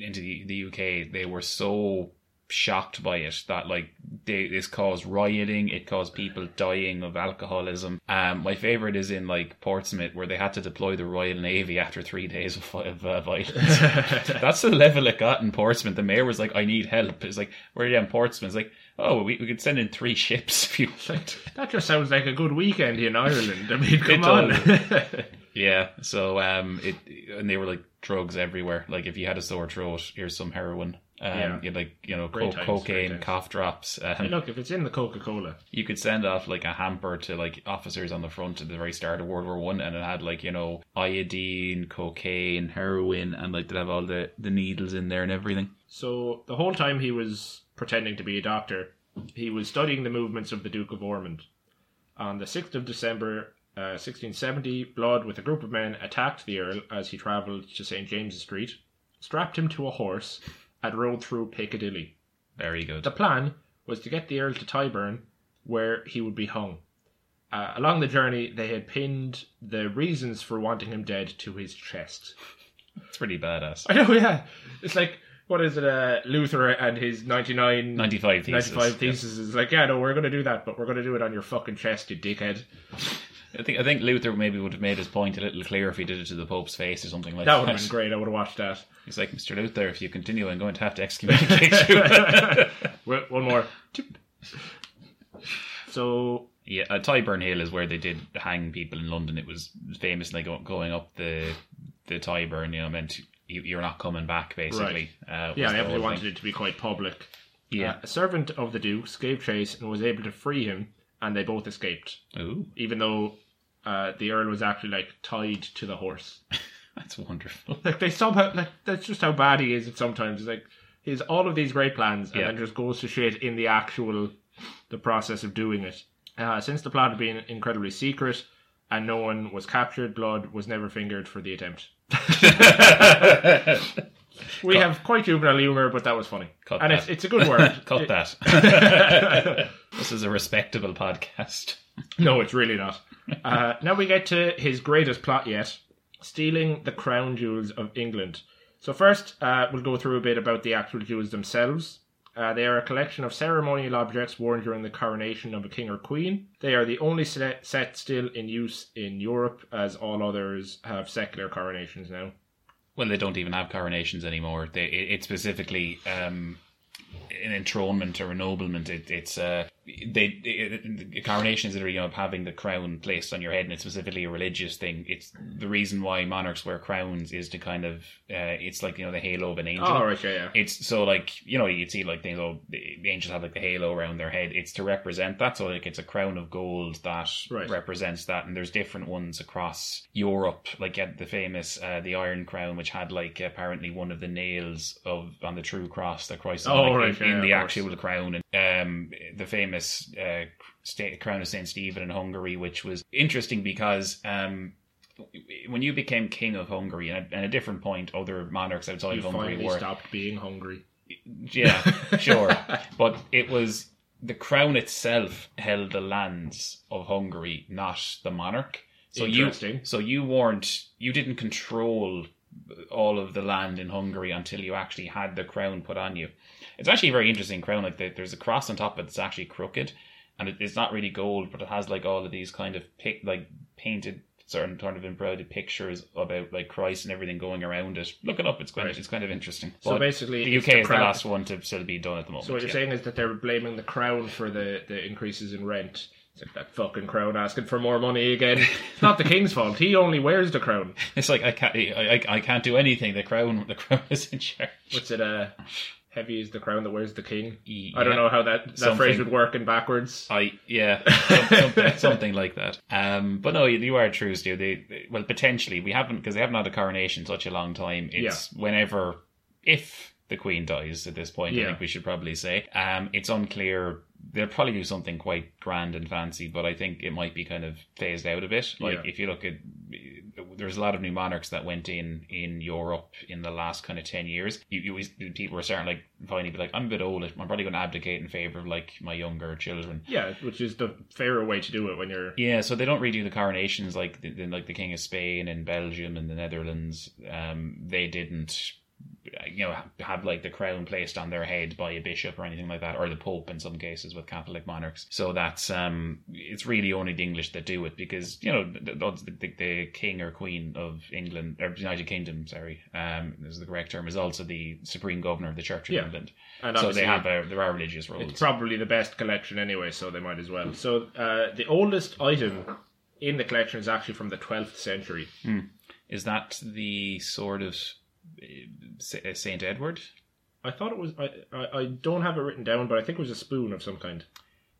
into the, the UK, they were so shocked by it that like they, this caused rioting. It caused people dying of alcoholism. Um, my favorite is in like Portsmouth where they had to deploy the Royal Navy after three days of, of uh, violence. That's the level it got in Portsmouth. The mayor was like, "I need help." It's like, "Where are you in Portsmouth?" It's like, "Oh, we, we could send in three ships if you." Like, that just sounds like a good weekend in Ireland. I mean, come on. Yeah, so um, it and they were like drugs everywhere. Like if you had a sore throat, here's some heroin. Um, Yeah. you like you know co- times, cocaine, cough drops. Um, Look, if it's in the Coca Cola, you could send off like a hamper to like officers on the front at the very start of World War One, and it had like you know iodine, cocaine, heroin, and like they'd have all the the needles in there and everything. so the whole time he was pretending to be a doctor, he was studying the movements of the Duke of Ormond. On the 6th of December, uh, 1670, Blood, with a group of men, attacked the Earl as he travelled to St James's Street, strapped him to a horse, and rode through Piccadilly. Very good. The plan was to get the Earl to Tyburn, where he would be hung. Uh, along the journey, they had pinned the reasons for wanting him dead to his chest. It's pretty badass. I know, yeah. It's like, what is it, uh, Luther and his 99, Ninety five thesis. 95 Yeah. thesis is like, yeah, no, we're going to do that, but we're going to do it on your fucking chest, you dickhead. I think I think Luther maybe would have made his point a little clearer if he did it to the Pope's face or something like That that. would have been great. I would have watched that. He's like, Mr. Luther, if you continue, I'm going to have to excommunicate you. One more. So, yeah, uh, Tyburn Hill is where they did hang people in London. It was famously go, going up the the Tyburn. You know, meant you, you're not coming back. Basically, uh, was yeah, the everybody wanted thing. it to be quite public. Yeah. Uh, a servant of the Duke's gave chase and was able to free him, and they both escaped. Ooh, even though uh, the earl was actually like tied to the horse. that's wonderful. Like they somehow like that's just how bad he is. Sometimes it's like he has all of these great plans and Yeah. then just goes to shit in the actual the process of doing it. Uh, since the plot had been incredibly secret and no one was captured, blood was never fingered for the attempt. We have quite juvenile humor, but that was funny, Cut and that. it's it's a good word. Cut It- that. This is a respectable podcast. No, it's really not. Uh, now we get to his greatest plot yet stealing the crown jewels of England. So, first, uh, we'll go through a bit about the actual jewels themselves. Uh, they are a collection of ceremonial objects worn during the coronation of a king or queen. They are the only set, set still in use in Europe, as all others have secular coronations now. Well, they don't even have coronations anymore. They, it, it's specifically um, an enthronement or ennoblement. It, it's uh, they it, it, coronation is literally you know having the crown placed on your head, and it's specifically a religious thing. It's the reason why monarchs wear crowns is to kind of uh, it's like you know the halo of an angel. Oh, right, yeah, yeah. It's so like you know you'd see like things. Oh, the angels have like the halo around their head. It's to represent that. So like it's a crown of gold that Right. represents that. And there's different ones across Europe. Like had the famous uh, the Iron Crown, which had like apparently one of the nails of on the true cross that Christ Oh, right, in, yeah, in the of course. actual crown. And um, the famous uh, state, crown of Saint Stephen in Hungary, which was interesting because. Um, when you became king of Hungary, and at, a different point, other monarchs outside You of Hungary were stopped being hungry. yeah, sure. But it was the crown itself held the lands of Hungary, not the monarch. So you so you weren't you didn't control all of the land in Hungary until you actually had the crown put on you. It's actually a very interesting crown. Like the, there's a cross on top, but it's actually crooked, and it, it's not really gold, but it has like all of these kind of pic, like painted certain kind of embroidered pictures about like Christ and everything going around it. Look it up; it's kind Right. of it's kind of interesting. So But basically, the UK the is crown- the last one to still be done at the moment. So what you're yeah. saying is that they're blaming the crown for the, the increases in rent. It's like that fucking crown asking for more money again. It's not the king's fault. He only wears the crown. It's like I can't, I, I, I can't do anything. The crown, the crown is in charge. What's it? Uh, heavy is the crown that wears the king. I don't know how that, that Something. phrase would work in backwards. I yeah, something, something like that. Um, but no, you, you are true, Stu. They, they well potentially we haven't because they haven't had a coronation such a long time. It's whenever if the queen dies at this point, I think we should probably say. Um, it's unclear. They'll probably do something quite grand and fancy, but I think it might be kind of phased out a bit. Like Yeah. if you look at, there's a lot of new monarchs that went in in Europe in the last kind of ten years. You, you people were starting like finally be like, I'm a bit old. I'm probably going to abdicate in favor of like my younger children. Yeah, which is the fairer way to do it when you're. Yeah, so they don't redo the coronations like the, the- like the King of Spain and Belgium and the Netherlands. Um, they didn't, you know, have like the crown placed on their head by a bishop or anything like that, or the Pope in some cases with Catholic monarchs. So that's um, it's really only the English that do it because you know the, the, the, King or Queen of England or United Kingdom, sorry, um, is the correct term, is also the supreme governor of the Church of Yeah. England. And So they have a, there are religious roles. It's probably the best collection anyway, so they might as well. So uh, the oldest item in the collection is actually from the 12th century. Is that the sort of uh, Saint Edward? I thought it was. I, I I don't have it written down, but I think it was a spoon of some kind.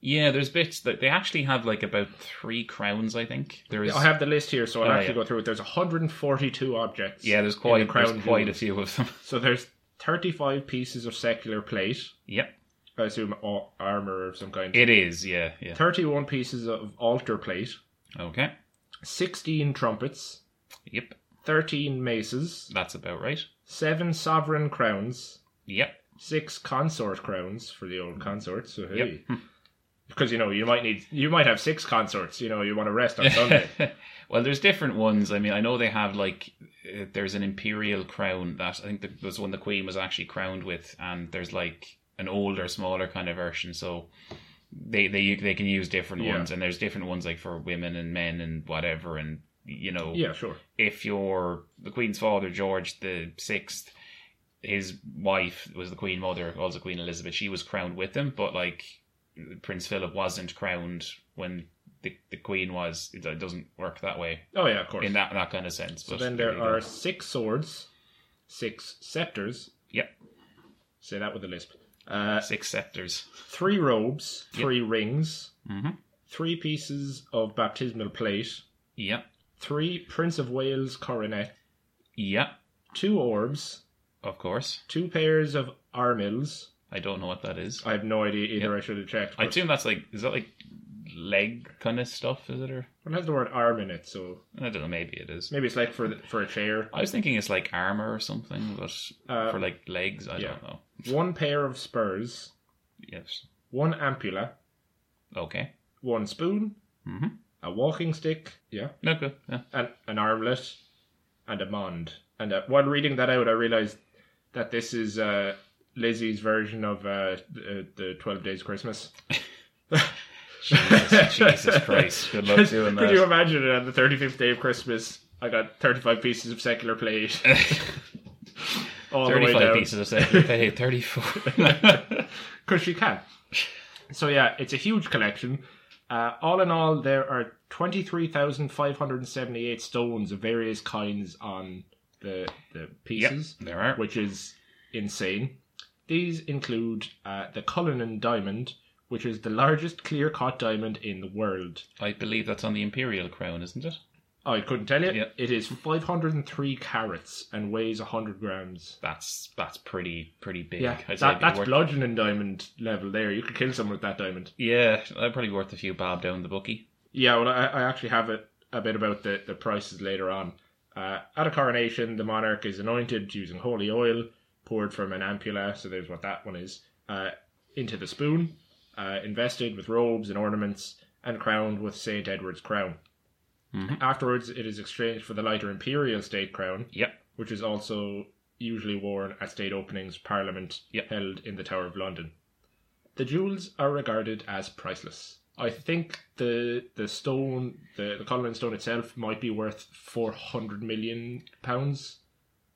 Yeah, there's bits that they actually have like about three crowns. I think there is. I have the list here, so I'll Oh, actually yeah. go through it. There's 142 objects. yeah, there's quite the there's quite a few of them. So there's 35 pieces of secular plate. yep, I assume armor of some kind. it is. Yeah, yeah. 31 pieces of altar plate. Okay. 16 trumpets. Yep, 13 maces. that's about right. Seven sovereign crowns. Yep. Six consort crowns for the old consorts. So hey. Yep. Hmm. Because you know you might need you might have six consorts. You know you want to rest on Sunday. well, there's different ones. I mean, I know they have like uh, there's an imperial crown that I think the, was one the queen was actually crowned with, and there's like an older, smaller kind of version. So they they they can use different Yeah. ones, and there's different ones like for women and men and whatever, and you know, yeah, sure. if you're the Queen's father, George the Sixth, his wife was the Queen Mother, also Queen Elizabeth. She was crowned with him, but like Prince Philip wasn't crowned when the, the Queen was. It, it doesn't work that way Oh yeah, of course. in that in that kind of sense. so then there there you go. are six swords, six scepters. Yep. Say that with a lisp. Uh, six scepters. three robes, Yep. three rings, Mm-hmm. three pieces of baptismal plate, Yep. Three Prince of Wales coronet, Yep. two orbs, Of course. two pairs of armills. I don't know what that is. I have no idea either. I should have checked. I but- assume that's like is that like leg kind of stuff? Is it or It has the word arm in it, so I don't know. Maybe it is. maybe it's like for the, for a chair. I was thinking it's like armor or something, but Uh, for like legs, I yeah. don't know. One pair of spurs, Yes. one ampulla, Okay. one spoon, Mm-hmm. A walking stick, yeah, No good. Yeah. and an armlet, and a mond. And uh, while reading that out, I realized that this is uh, Lizzie's version of uh, the, the Twelve Days Christmas. Jesus, Jesus Christ. Good luck doing Could you that. imagine it on the thirty fifth day of Christmas? I got thirty five pieces of secular plate. all the way 35 down. pieces of secular pay, 34. because she can. So yeah, it's a huge collection. Uh, all in all, there are twenty three thousand five hundred and seventy eight stones of various kinds on the the pieces, there are. which is insane. These include uh, the Cullinan diamond, which is the largest clear cut diamond in the world. I believe that's on the Imperial crown, isn't it? I couldn't tell you. Yeah. It is 503 carats and weighs 100 grams. That's that's pretty pretty big. Yeah, I'd that, that's worth- bludgeoning diamond level there. You could kill someone with that diamond. Yeah, that'd probably worth a few bob down the bookie. Yeah, well, I, I actually have it a bit about the, the prices later on. Uh, at a coronation, the monarch is anointed using holy oil poured from an ampulla, so there's what that one is, uh, into the spoon, uh, invested with robes and ornaments, and crowned with St. Edward's crown. Mhm. Afterwards, it is exchanged for the lighter imperial state crown, Yep. which is also usually worn at state openings, Parliament Yep. held in the Tower of London. The jewels are regarded as priceless. I think the the stone, the, the Cullinan stone itself, might be worth four hundred million pounds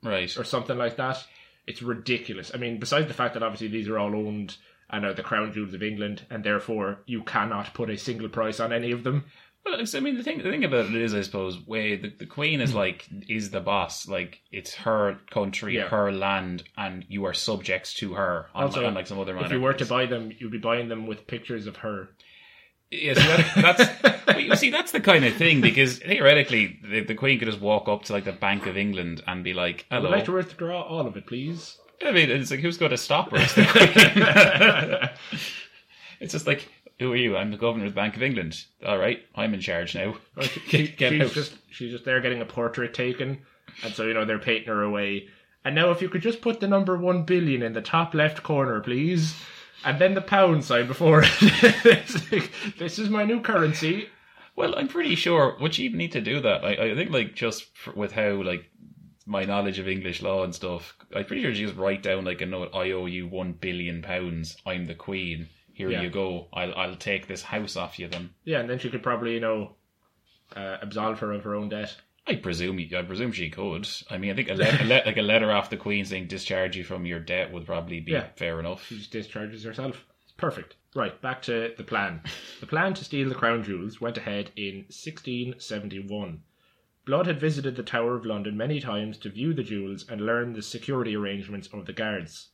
Right. or something like that. It's ridiculous. I mean, besides the fact that obviously these are all owned and are the crown jewels of England, and therefore you cannot put a single price on any of them. Well, I mean, the thing, the thing about it is, I suppose, way the, the Queen Hmm. is like is the boss. Like it's her country, Yeah. her land, and you are subjects to her. Also, Unlike, some other If you were to buy them, you'd be buying them with pictures of her. Yeah, so that, that's you see, that's the kind of thing because theoretically, the, the Queen could just walk up to like the Bank of England and be like, "Hello." would like to withdraw all of it, please. I mean, it's like who's going to stop her? It's the Queen. it's just like, who are you? I'm the governor of the Bank of England. All right, I'm in charge now. Get, get she's out. just she's just there getting a portrait taken, and so you know they're painting her away. And now, if you could just put the number one billion in the top left corner, please, and then the pound sign before it. This is my new currency. Well, I'm pretty sure. Would she even need to do that? I, I think, like, just for, with how, like, my knowledge of English law and stuff, I'm pretty sure she just write down, like, a note, I owe you one billion pounds. I'm the queen. Here Yeah. you go. I'll, I'll take this house off you then. Yeah, and then she could probably you know uh, absolve her of her own debt. I presume, I presume she could. I mean, I think a, le- a le- like a letter off the queen saying discharge you from your debt would probably be Yeah. fair enough. She just discharges herself. It's perfect. Right, back to the plan. The plan to steal the crown jewels went ahead in 1671. Blood had visited the Tower of London many times to view the jewels and learn the security arrangements of the guards.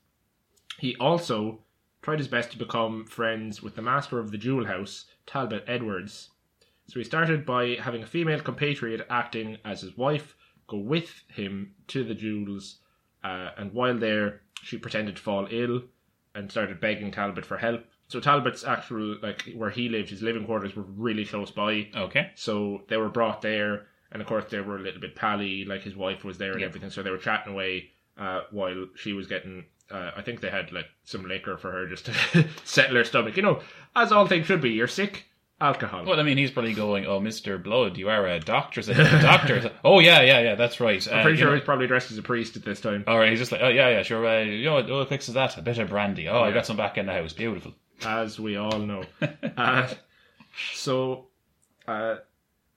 He also tried his best to become friends with the master of the jewel house, Talbot Edwards. So he started by having a female compatriot acting as his wife go with him to the jewels, uh, and while there, she pretended to fall ill and started begging Talbot for help. So Talbot's actual like where he lived, his living quarters were really close by. Okay. So they were brought there, and of course they were a little bit pally. Like his wife was there and Yeah. everything, so they were chatting away uh, while she was getting. Uh, I think they had like some liquor for her just to settle her stomach. You know, as all things should be. You're sick, alcohol. Well, I mean, he's probably going, "Oh, Mister Blood, you are a doctor." So, doctor. oh, yeah, yeah, yeah. That's right. I'm Uh, pretty sure know- he's probably dressed as a priest at this time. All right, he's just like, oh yeah, yeah, sure. Uh, you know what? What fixes that? A bit of brandy. Oh, I got some back in the house. Beautiful. as we all know. uh, so, uh,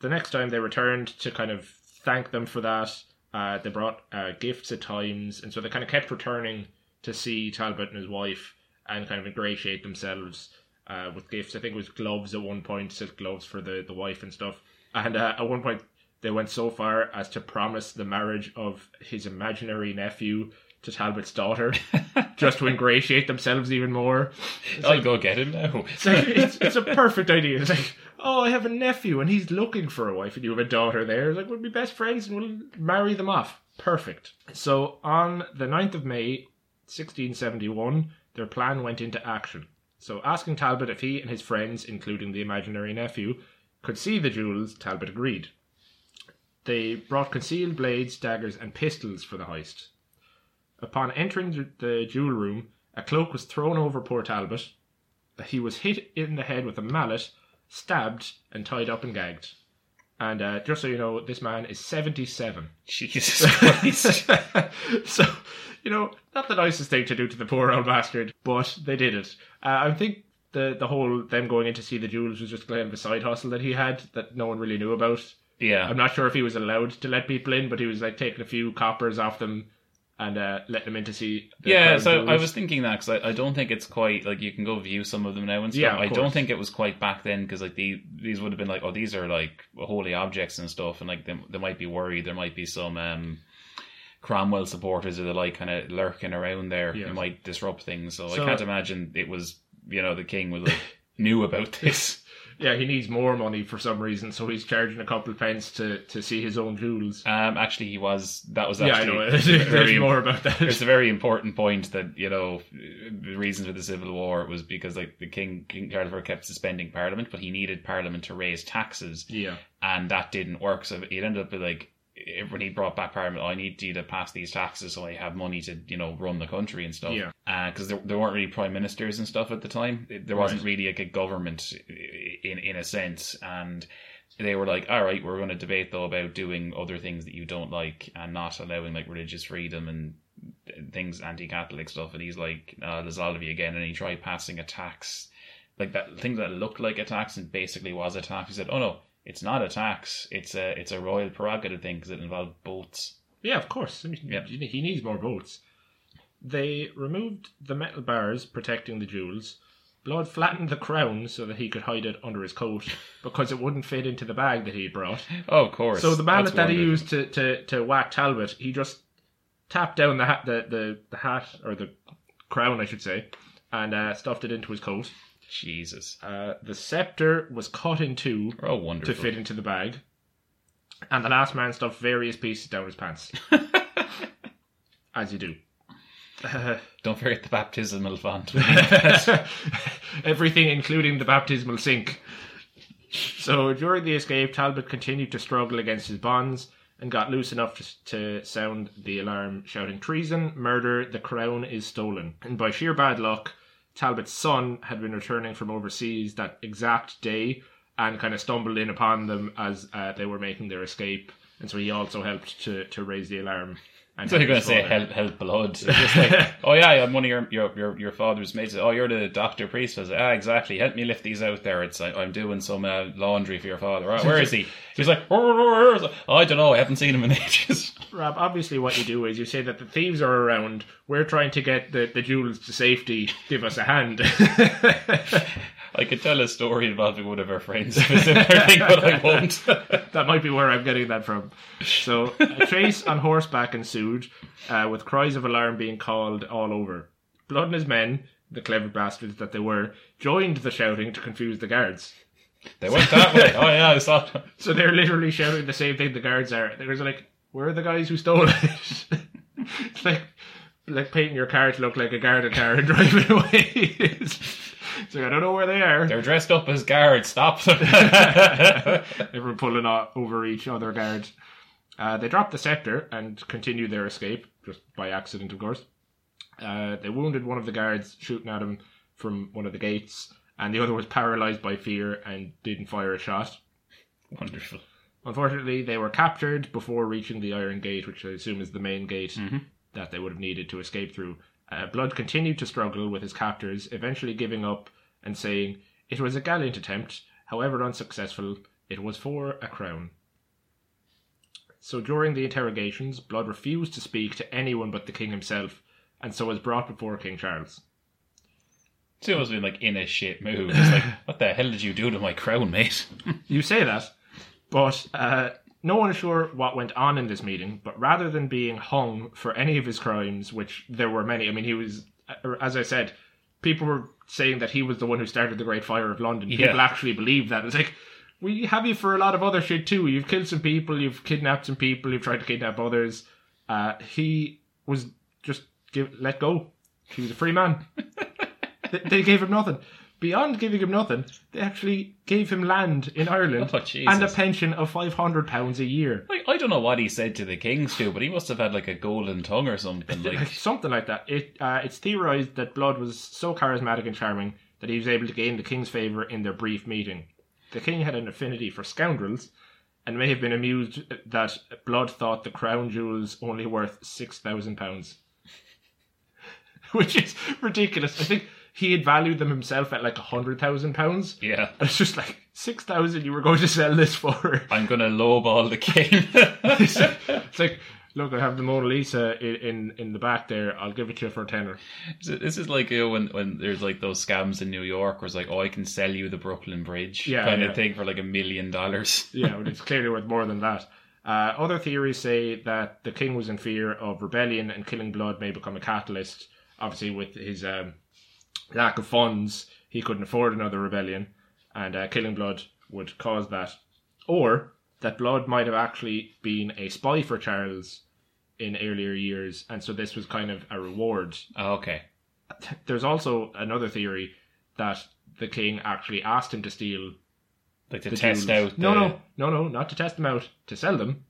the next time they returned to kind of thank them for that, uh, they brought uh, gifts at times, and so they kind of kept returning to see Talbot and his wife and kind of ingratiate themselves uh, with gifts. I think it was gloves at one point, silk gloves for the, the wife and stuff. And uh, at one point, they went so far as to promise the marriage of his imaginary nephew to Talbot's daughter, just to ingratiate themselves even more. I'll go get him now. It's, like, it's, it's a perfect idea. It's like, oh, I have a nephew and he's looking for a wife, and you have a daughter there. It's like, we'll be best friends and we'll marry them off. Perfect. So on the 9th of May, 1671, their plan went into action. So asking Talbot if he and his friends, including the imaginary nephew, could see the jewels, Talbot agreed. They brought concealed blades, daggers, and pistols for the heist. Upon entering the- jewel room, a cloak was thrown over poor Talbot. He was hit in the head with a mallet, stabbed, and tied up and gagged. And uh, just so you know, this man is 77. Jesus Christ. so, you know, not the nicest thing to do to the poor old bastard, but they did it. Uh, I think the the whole them going in to see the jewels was just kind of a side hustle that he had that no one really knew about. yeah. I'm not sure if he was allowed to let people in, but he was like taking a few coppers off them and uh, letting them in to see. The Yeah, so. I was thinking that because I, I don't think it's quite like you can go view some of them now and stuff. Yeah, I don't think it was quite back then because like the, these would have been like oh these are like holy objects and stuff and like they, they might be worried there might be some um, Cromwell supporters or the like kind of lurking around there Yeah. who might disrupt things. So, So- I can't imagine it was you know the king was like knew about this. Yeah, he needs more money for some reason, so he's charging a couple of pence to, to see his own jewels. Um, actually, he was that was actually yeah, I know. There's very more about that. it's a very important point that you know the reason for the civil war was because like the king King IV kept suspending Parliament, but he needed Parliament to raise taxes, yeah, and that didn't work. So it ended up with like when he brought back Parliament, I need you to pass these taxes so I have money to you know run the country and stuff. Yeah. because there, there weren't really prime ministers and stuff at the time. There wasn't Right. really like a government in in a sense, and they were like, all right, we're going to debate though about doing other things that you don't like and not allowing like religious freedom and things anti-Catholic stuff. And he's like, uh, of you again. And he tried passing a tax, like that thing that looked like a tax and basically was a tax. He said, oh no, it's not a tax. It's a it's a royal prerogative thing because it involved boats. Yeah, of course. I mean, Yeah. He needs more boats. They removed the metal bars protecting the jewels. Blood flattened the crown so that he could hide it under his coat because it wouldn't fit into the bag that he brought. Oh, of course. So the mallet That's that he used to, to, to whack Talbot, he just tapped down the hat, the, the, the hat or the crown, I should say, and uh, stuffed it into his coat. Jesus. Uh, the scepter was cut in two Oh, to wonderful. fit into the bag, and the last man stuffed various pieces down his pants, as you do. Don't forget the baptismal font. everything, including the baptismal sink. So during the escape, Talbot continued to struggle against his bonds and got loose enough to, to sound the alarm, shouting, Treason, murder, the crown is stolen. And by sheer bad luck, Talbot's son had been returning from overseas that exact day and kind of stumbled in upon them as uh, they were making their escape. And so he also helped to, to raise the alarm. And So you're going to say help, help blood. It's like, oh yeah, I'm one of your your your, your father's mates. Oh, you're the doctor priest. I was like, ah, exactly. Help me lift these out there. It's like I'm doing some uh, laundry for your father. Oh, where is he? He's like, oh, I don't know. I haven't seen him in ages. Rob, obviously what you do is you say that the thieves are around, we're trying to get the, the jewels to safety, give us a hand. I could tell a story involving one of our friends specifically, but I won't. that might be where I'm getting that from. So, a chase on horseback ensued, uh, with cries of alarm being called all over. Blood and his men, the clever bastards that they were, joined the shouting to confuse the guards. they went that way. Oh yeah, I saw. So they're literally shouting the same thing the guards are. They're like, "Where are the guys who stole it?" it's like like painting your car to look like a guarded car and driving away. It's, like I don't know where they are. They're dressed up as guards. Stop them. Everyone pulling over each other guard. Uh, they dropped the scepter and continued their escape, just by accident, of course. Uh, they wounded one of the guards, shooting at him from one of the gates, and the other was paralyzed by fear and didn't fire a shot. Wonderful. Unfortunately, they were captured before reaching the Iron Gate, which I assume is the main gate that they would have needed to escape through. Uh, Blood continued to struggle with his captors, eventually giving up and saying, It was a gallant attempt, however unsuccessful, it was for a crown. So during the interrogations, Blood refused to speak to anyone but the king himself, and so was brought before King Charles. She must have been like in a shit mood. It's like, what the hell did you do to my crown, mate? You say that, but uh, no one is sure what went on in this meeting. But rather than being hung for any of his crimes, which there were many, I mean, he was, as I said, people were saying that he was the one who started the Great Fire of London. Yeah. People actually believed that. It's like, we have you for a lot of other shit too. You've killed some people, you've kidnapped some people, you've tried to kidnap others. Uh, he was just give, let go. He was a free man. they, they gave him nothing. Beyond giving him nothing, they actually gave him land in Ireland Oh, Jesus. and a pension of five hundred pounds a year, Like, I don't know what he said to the kings too, but he must have had like a golden tongue or something. like Like, something like that. It uh, it's theorized that Blood was so charismatic and charming that he was able to gain the king's favor in their brief meeting. The king had an affinity for scoundrels, and may have been amused that Blood thought the crown jewels only worth six thousand pounds, which is ridiculous. I think he had valued them himself at like a hundred thousand pounds. yeah, And it's just like six thousand you were going to sell this for. I'm gonna lowball the king. it's like, look, I have the Mona Lisa in, in in the back there. I'll give it to you for a tenner. this is like you know, when when there's like those scams in New York, where it's like, oh, I can sell you the Brooklyn Bridge, Yeah, kind yeah. of thing for like a million dollars. Yeah, but it's clearly worth more than that. Uh, other theories say that the king was in fear of rebellion and killing blood may become a catalyst. Obviously, with his um, lack of funds, he couldn't afford another rebellion, and uh, killing blood would cause that. Or that blood might have actually been a spy for Charles in earlier years, and so this was kind of a reward Oh, okay, there's also another theory that the king actually asked him to steal like to test jewels. out. No, the, no, no, no, not to test them out, to sell them,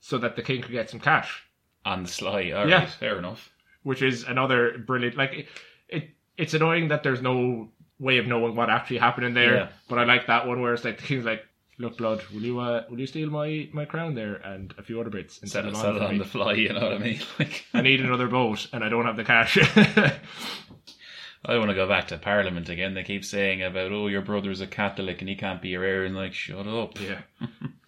so that the king could get some cash. on the sly. All right, Yeah. fair enough. Which is another brilliant. Like it, it, it's annoying that there's no way of knowing what actually happened in there. Yeah. But I like that one where it's like the king's like, look, blood, will you uh, will you steal my, my crown there and a few other bits and Sell sell it, on on the fly, you know what I mean? Like, I need another boat and I don't have the cash. I want to go back to Parliament again. They keep saying about, oh, your brother's a Catholic and he can't be your heir. And like, shut up. yeah.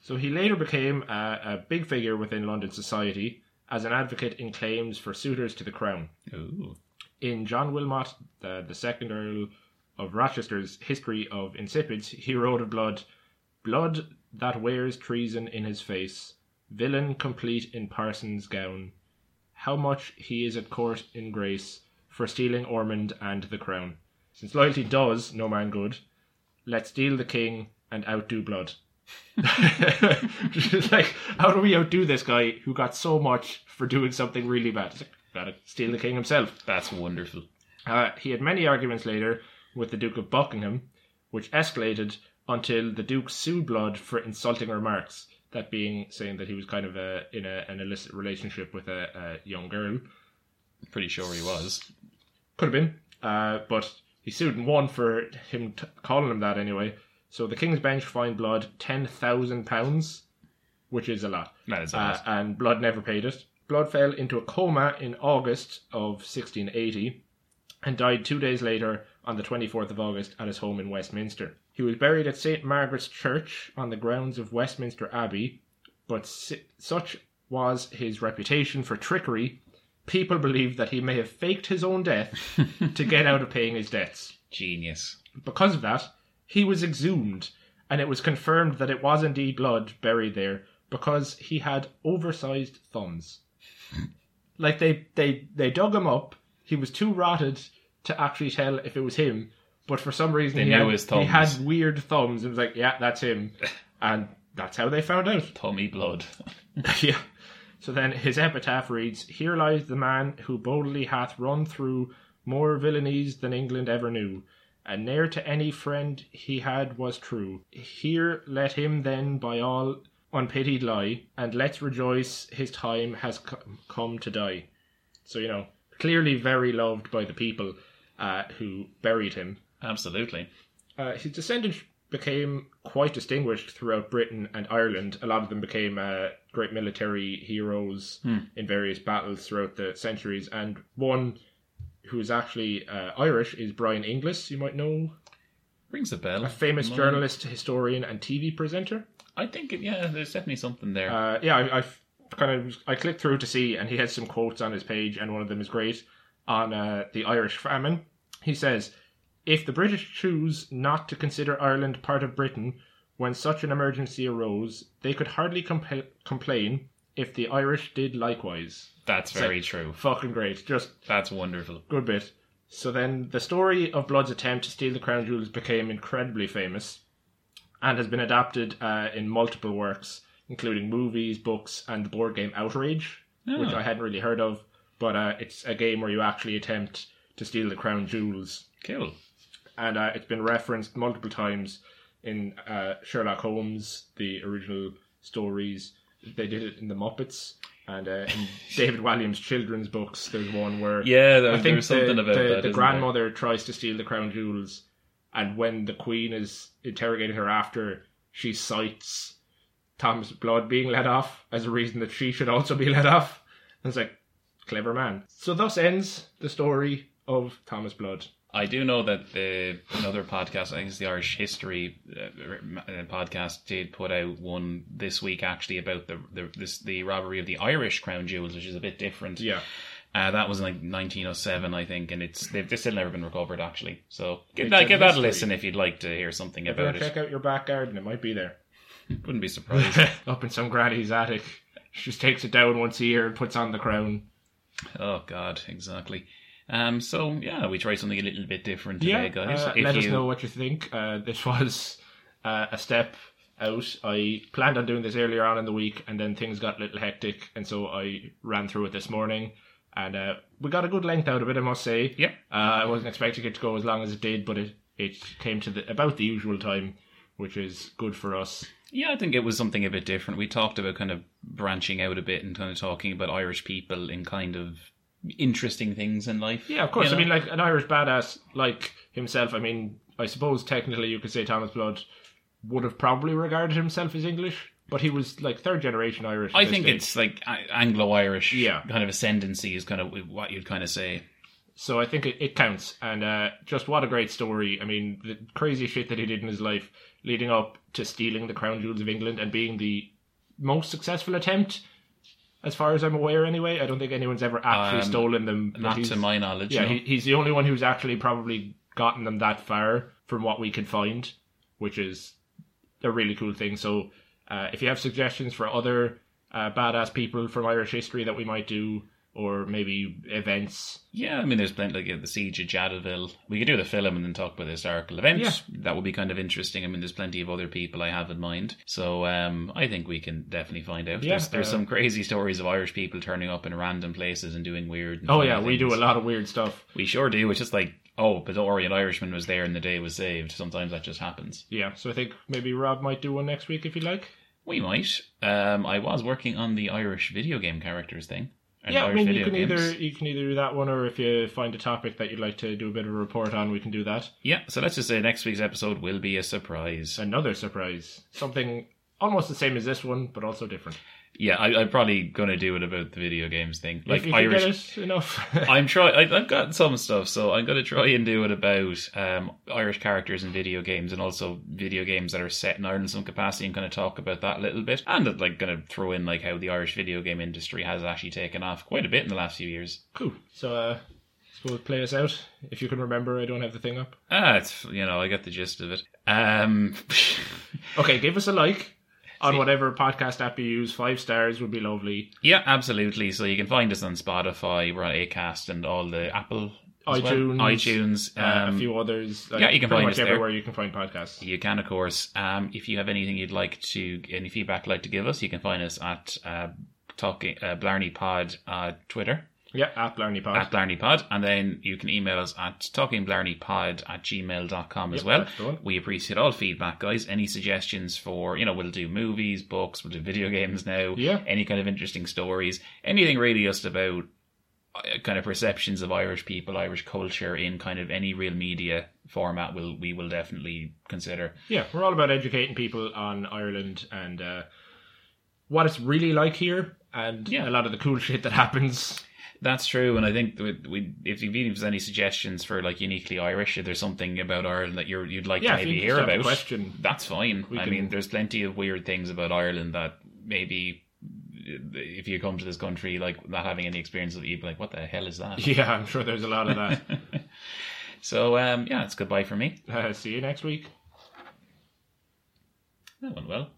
so he later became a, a big figure within London society as an advocate in claims for suitors to the crown. Ooh. In John Wilmot, the, the second Earl of Rochester's History of Insipids, he wrote of blood, blood that wears treason in his face, villain complete in parson's gown. How much he is at court in grace for stealing Ormond and the crown. Since loyalty does no man good, let's steal the king and outdo blood. Like, how do we outdo this guy who got so much for doing something really bad? It's like, gotta steal the king himself. That's wonderful. Uh, he had many arguments later with the Duke of Buckingham, which escalated until the Duke sued Blood for insulting remarks. That being saying that he was kind of a, in a, an illicit relationship with a, a young girl. Pretty sure he was. Could have been, uh, but he sued and won for him t- calling him that anyway. So the King's Bench fined Blood ten thousand pounds, which is a lot. That is Uh, awesome. and Blood never paid it. Blood fell into a coma in August of 1680 and died two days later on the 24th of August at his home in Westminster. He was buried at St. Margaret's Church on the grounds of Westminster Abbey, but si- such was his reputation for trickery, people believe that he may have faked his own death to get out of paying his debts. Genius. Because of that, he was exhumed, and it was confirmed that it was indeed blood buried there because he had oversized thumbs. like they, they, they dug him up. He was too rotted to actually tell if it was him, but for some reason They he, knew had, his he thumbs. had weird thumbs. It was like, yeah, that's him, and that's how they found out. Tummy blood. yeah. So then his epitaph reads Here lies the man who boldly hath run through more villainies than England ever knew, and ne'er to any friend he had was true. Here let him then by all unpitied lie, and let's rejoice his time has come to die. So, you know, clearly very loved by the people uh, who buried him. Absolutely. Uh, his descendants became quite distinguished throughout Britain and Ireland. A lot of them became uh, great military heroes in various battles throughout the centuries. And one who's actually uh, Irish is Brian Inglis. You might know Rings a bell. a famous journalist, historian, and TV presenter. I think, it, yeah, there's definitely something there. Uh, yeah, I, I've kind of I clicked through to see, and he has some quotes on his page, and one of them is great on uh, the Irish famine. He says, "If the British choose not to consider Ireland part of Britain when such an emergency arose, they could hardly compl- complain if the Irish did likewise." That's It's very like- true. Fucking great, just That's wonderful. good bit. So then the story of Blood's attempt to steal the crown jewels became incredibly famous and has been adapted uh, in multiple works, including movies, books, and the board game Outrage, which Ah. I hadn't really heard of. But uh, it's a game where you actually attempt to steal the crown jewels. Cool. And uh, it's been referenced multiple times in uh, Sherlock Holmes, the original stories. They did it in the Muppets. And uh, in David Walliams' children's books, there's one where Yeah, there, I think the, about the, that. the isn't there? grandmother tries to steal the crown jewels, and when the queen is interrogating her after, she cites Thomas Blood being let off as a reason that she should also be let off. And it's like, clever man. So thus ends the story of Thomas Blood. I do know that the another podcast, I think it's the Irish History uh, uh, podcast, did put out one this week actually about the the this, the robbery of the Irish crown jewels, which is a bit different. Yeah. Uh, that was in like 1907, I think, and it's they've, they've still never been recovered actually. So give that a give that a listen if you'd like to hear something If you about it. check out your back garden, it might be there. Wouldn't be surprised. Up in some granny's attic. She just takes it down once a year and puts on the crown. oh God, exactly. Um, so yeah, we try something a little bit different today, guys. uh, let us know what you think. Uh, this was uh, a step out. I planned on doing this earlier on in the week, and then things got a little hectic, and so I ran through it this morning. And uh, we got a good length out of it, I must say. Yep. Uh, I wasn't expecting it to go as long as it did, but it, it came to the about the usual time, which is good for us. Yeah, I think it was something a bit different. We talked about kind of branching out a bit and kind of talking about Irish people in kind of interesting things in life. Yeah, of course. You I mean, like an Irish badass like himself. I mean, I suppose technically you could say Thomas Blood would have probably regarded himself as English, but he was like third generation Irish. I think stage. it's like Anglo Irish Yeah. kind of ascendancy is kind of what you'd kind of say. So I think it, it counts, and uh, just what a great story. I mean, the crazy shit that he did in his life, leading up to stealing the crown jewels of England and being the most successful attempt, as far as I'm aware. Anyway, I don't think anyone's ever actually Um, stolen them. Not to my knowledge. Yeah, no. he, he's the only one who's actually probably gotten them that far from what we could find, which is a really cool thing. So, uh, if you have suggestions for other uh, badass people from Irish history that we might do, or maybe events, Yeah, I mean, there's plenty like the siege of Jadotville. We could do the film and then talk about the historical events. Yeah. That would be kind of interesting. I mean, there's plenty of other people I have in mind, so um, I think we can definitely find out. Yeah, there's there's uh, some crazy stories of Irish people turning up in random places and doing weird. And oh yeah, we do a lot of weird stuff. We sure do. It's just like, oh, but worry, an Irishman was there and the day was saved. Sometimes that just happens. Yeah, so I think maybe Rob might do one next week if you'd like. We might. Um, I was working on the Irish video game characters thing. Yeah, I mean you can games. either you can either do that one, or if you find a topic that you'd like to do a bit of a report on, we can do that. Yeah, so let's just say next week's episode will be a surprise. Another surprise, something almost the same as this one, but also different. Yeah, I, I'm probably going to do it about the video games thing. Like Irish. get enough. I'm trying. I've got some stuff, so I'm going to try and do it about um, Irish characters in video games, and also video games that are set in Ireland in some capacity, and kind of talk about that a little bit, and like going to throw in like how the Irish video game industry has actually taken off quite a bit in the last few years. cool. So, uh, suppose play us out if you can remember. I don't have the thing up. Ah, it's you know I got the gist of it. Um, Okay, give us a like on whatever podcast app you use. Five stars would be lovely. yeah, absolutely. So you can find us on Spotify, we're on Acast, and all the Apple. as well. iTunes, iTunes, Uh, um, a few others. Like, yeah, you can pretty find much us there. everywhere you can find podcasts. You can, of course. Um, if you have anything you'd like to, any feedback you'd like to give us, you can find us at uh, talking uh, Blarney Pod uh, Twitter Yeah, at Blarney Pod. at Blarney Pod, and then you can email us at talkingblarneypod at gmail.com as Yep, well. that's the one. We appreciate all feedback, guys. Any suggestions for, you know, we'll do movies, books, we'll do video games now. Yeah. Any kind of interesting stories, anything really just about uh, kind of perceptions of Irish people, Irish culture in kind of any real media format. Will we will definitely consider. Yeah, we're all about educating people on Ireland and uh, what it's really like here, and Yeah. a lot of the cool shit that happens. That's true, and I think we, we if you if there's any suggestions for like uniquely Irish, if there's something about Ireland that you're you'd like Yeah, to maybe you hear about, question, that's fine. I can- mean, there's plenty of weird things about Ireland that maybe if you come to this country like not having any experience of it, you'd be like, what the hell is that? yeah, I'm sure there's a lot of that. so um, yeah, it's goodbye for me. uh, see you next week. That went well.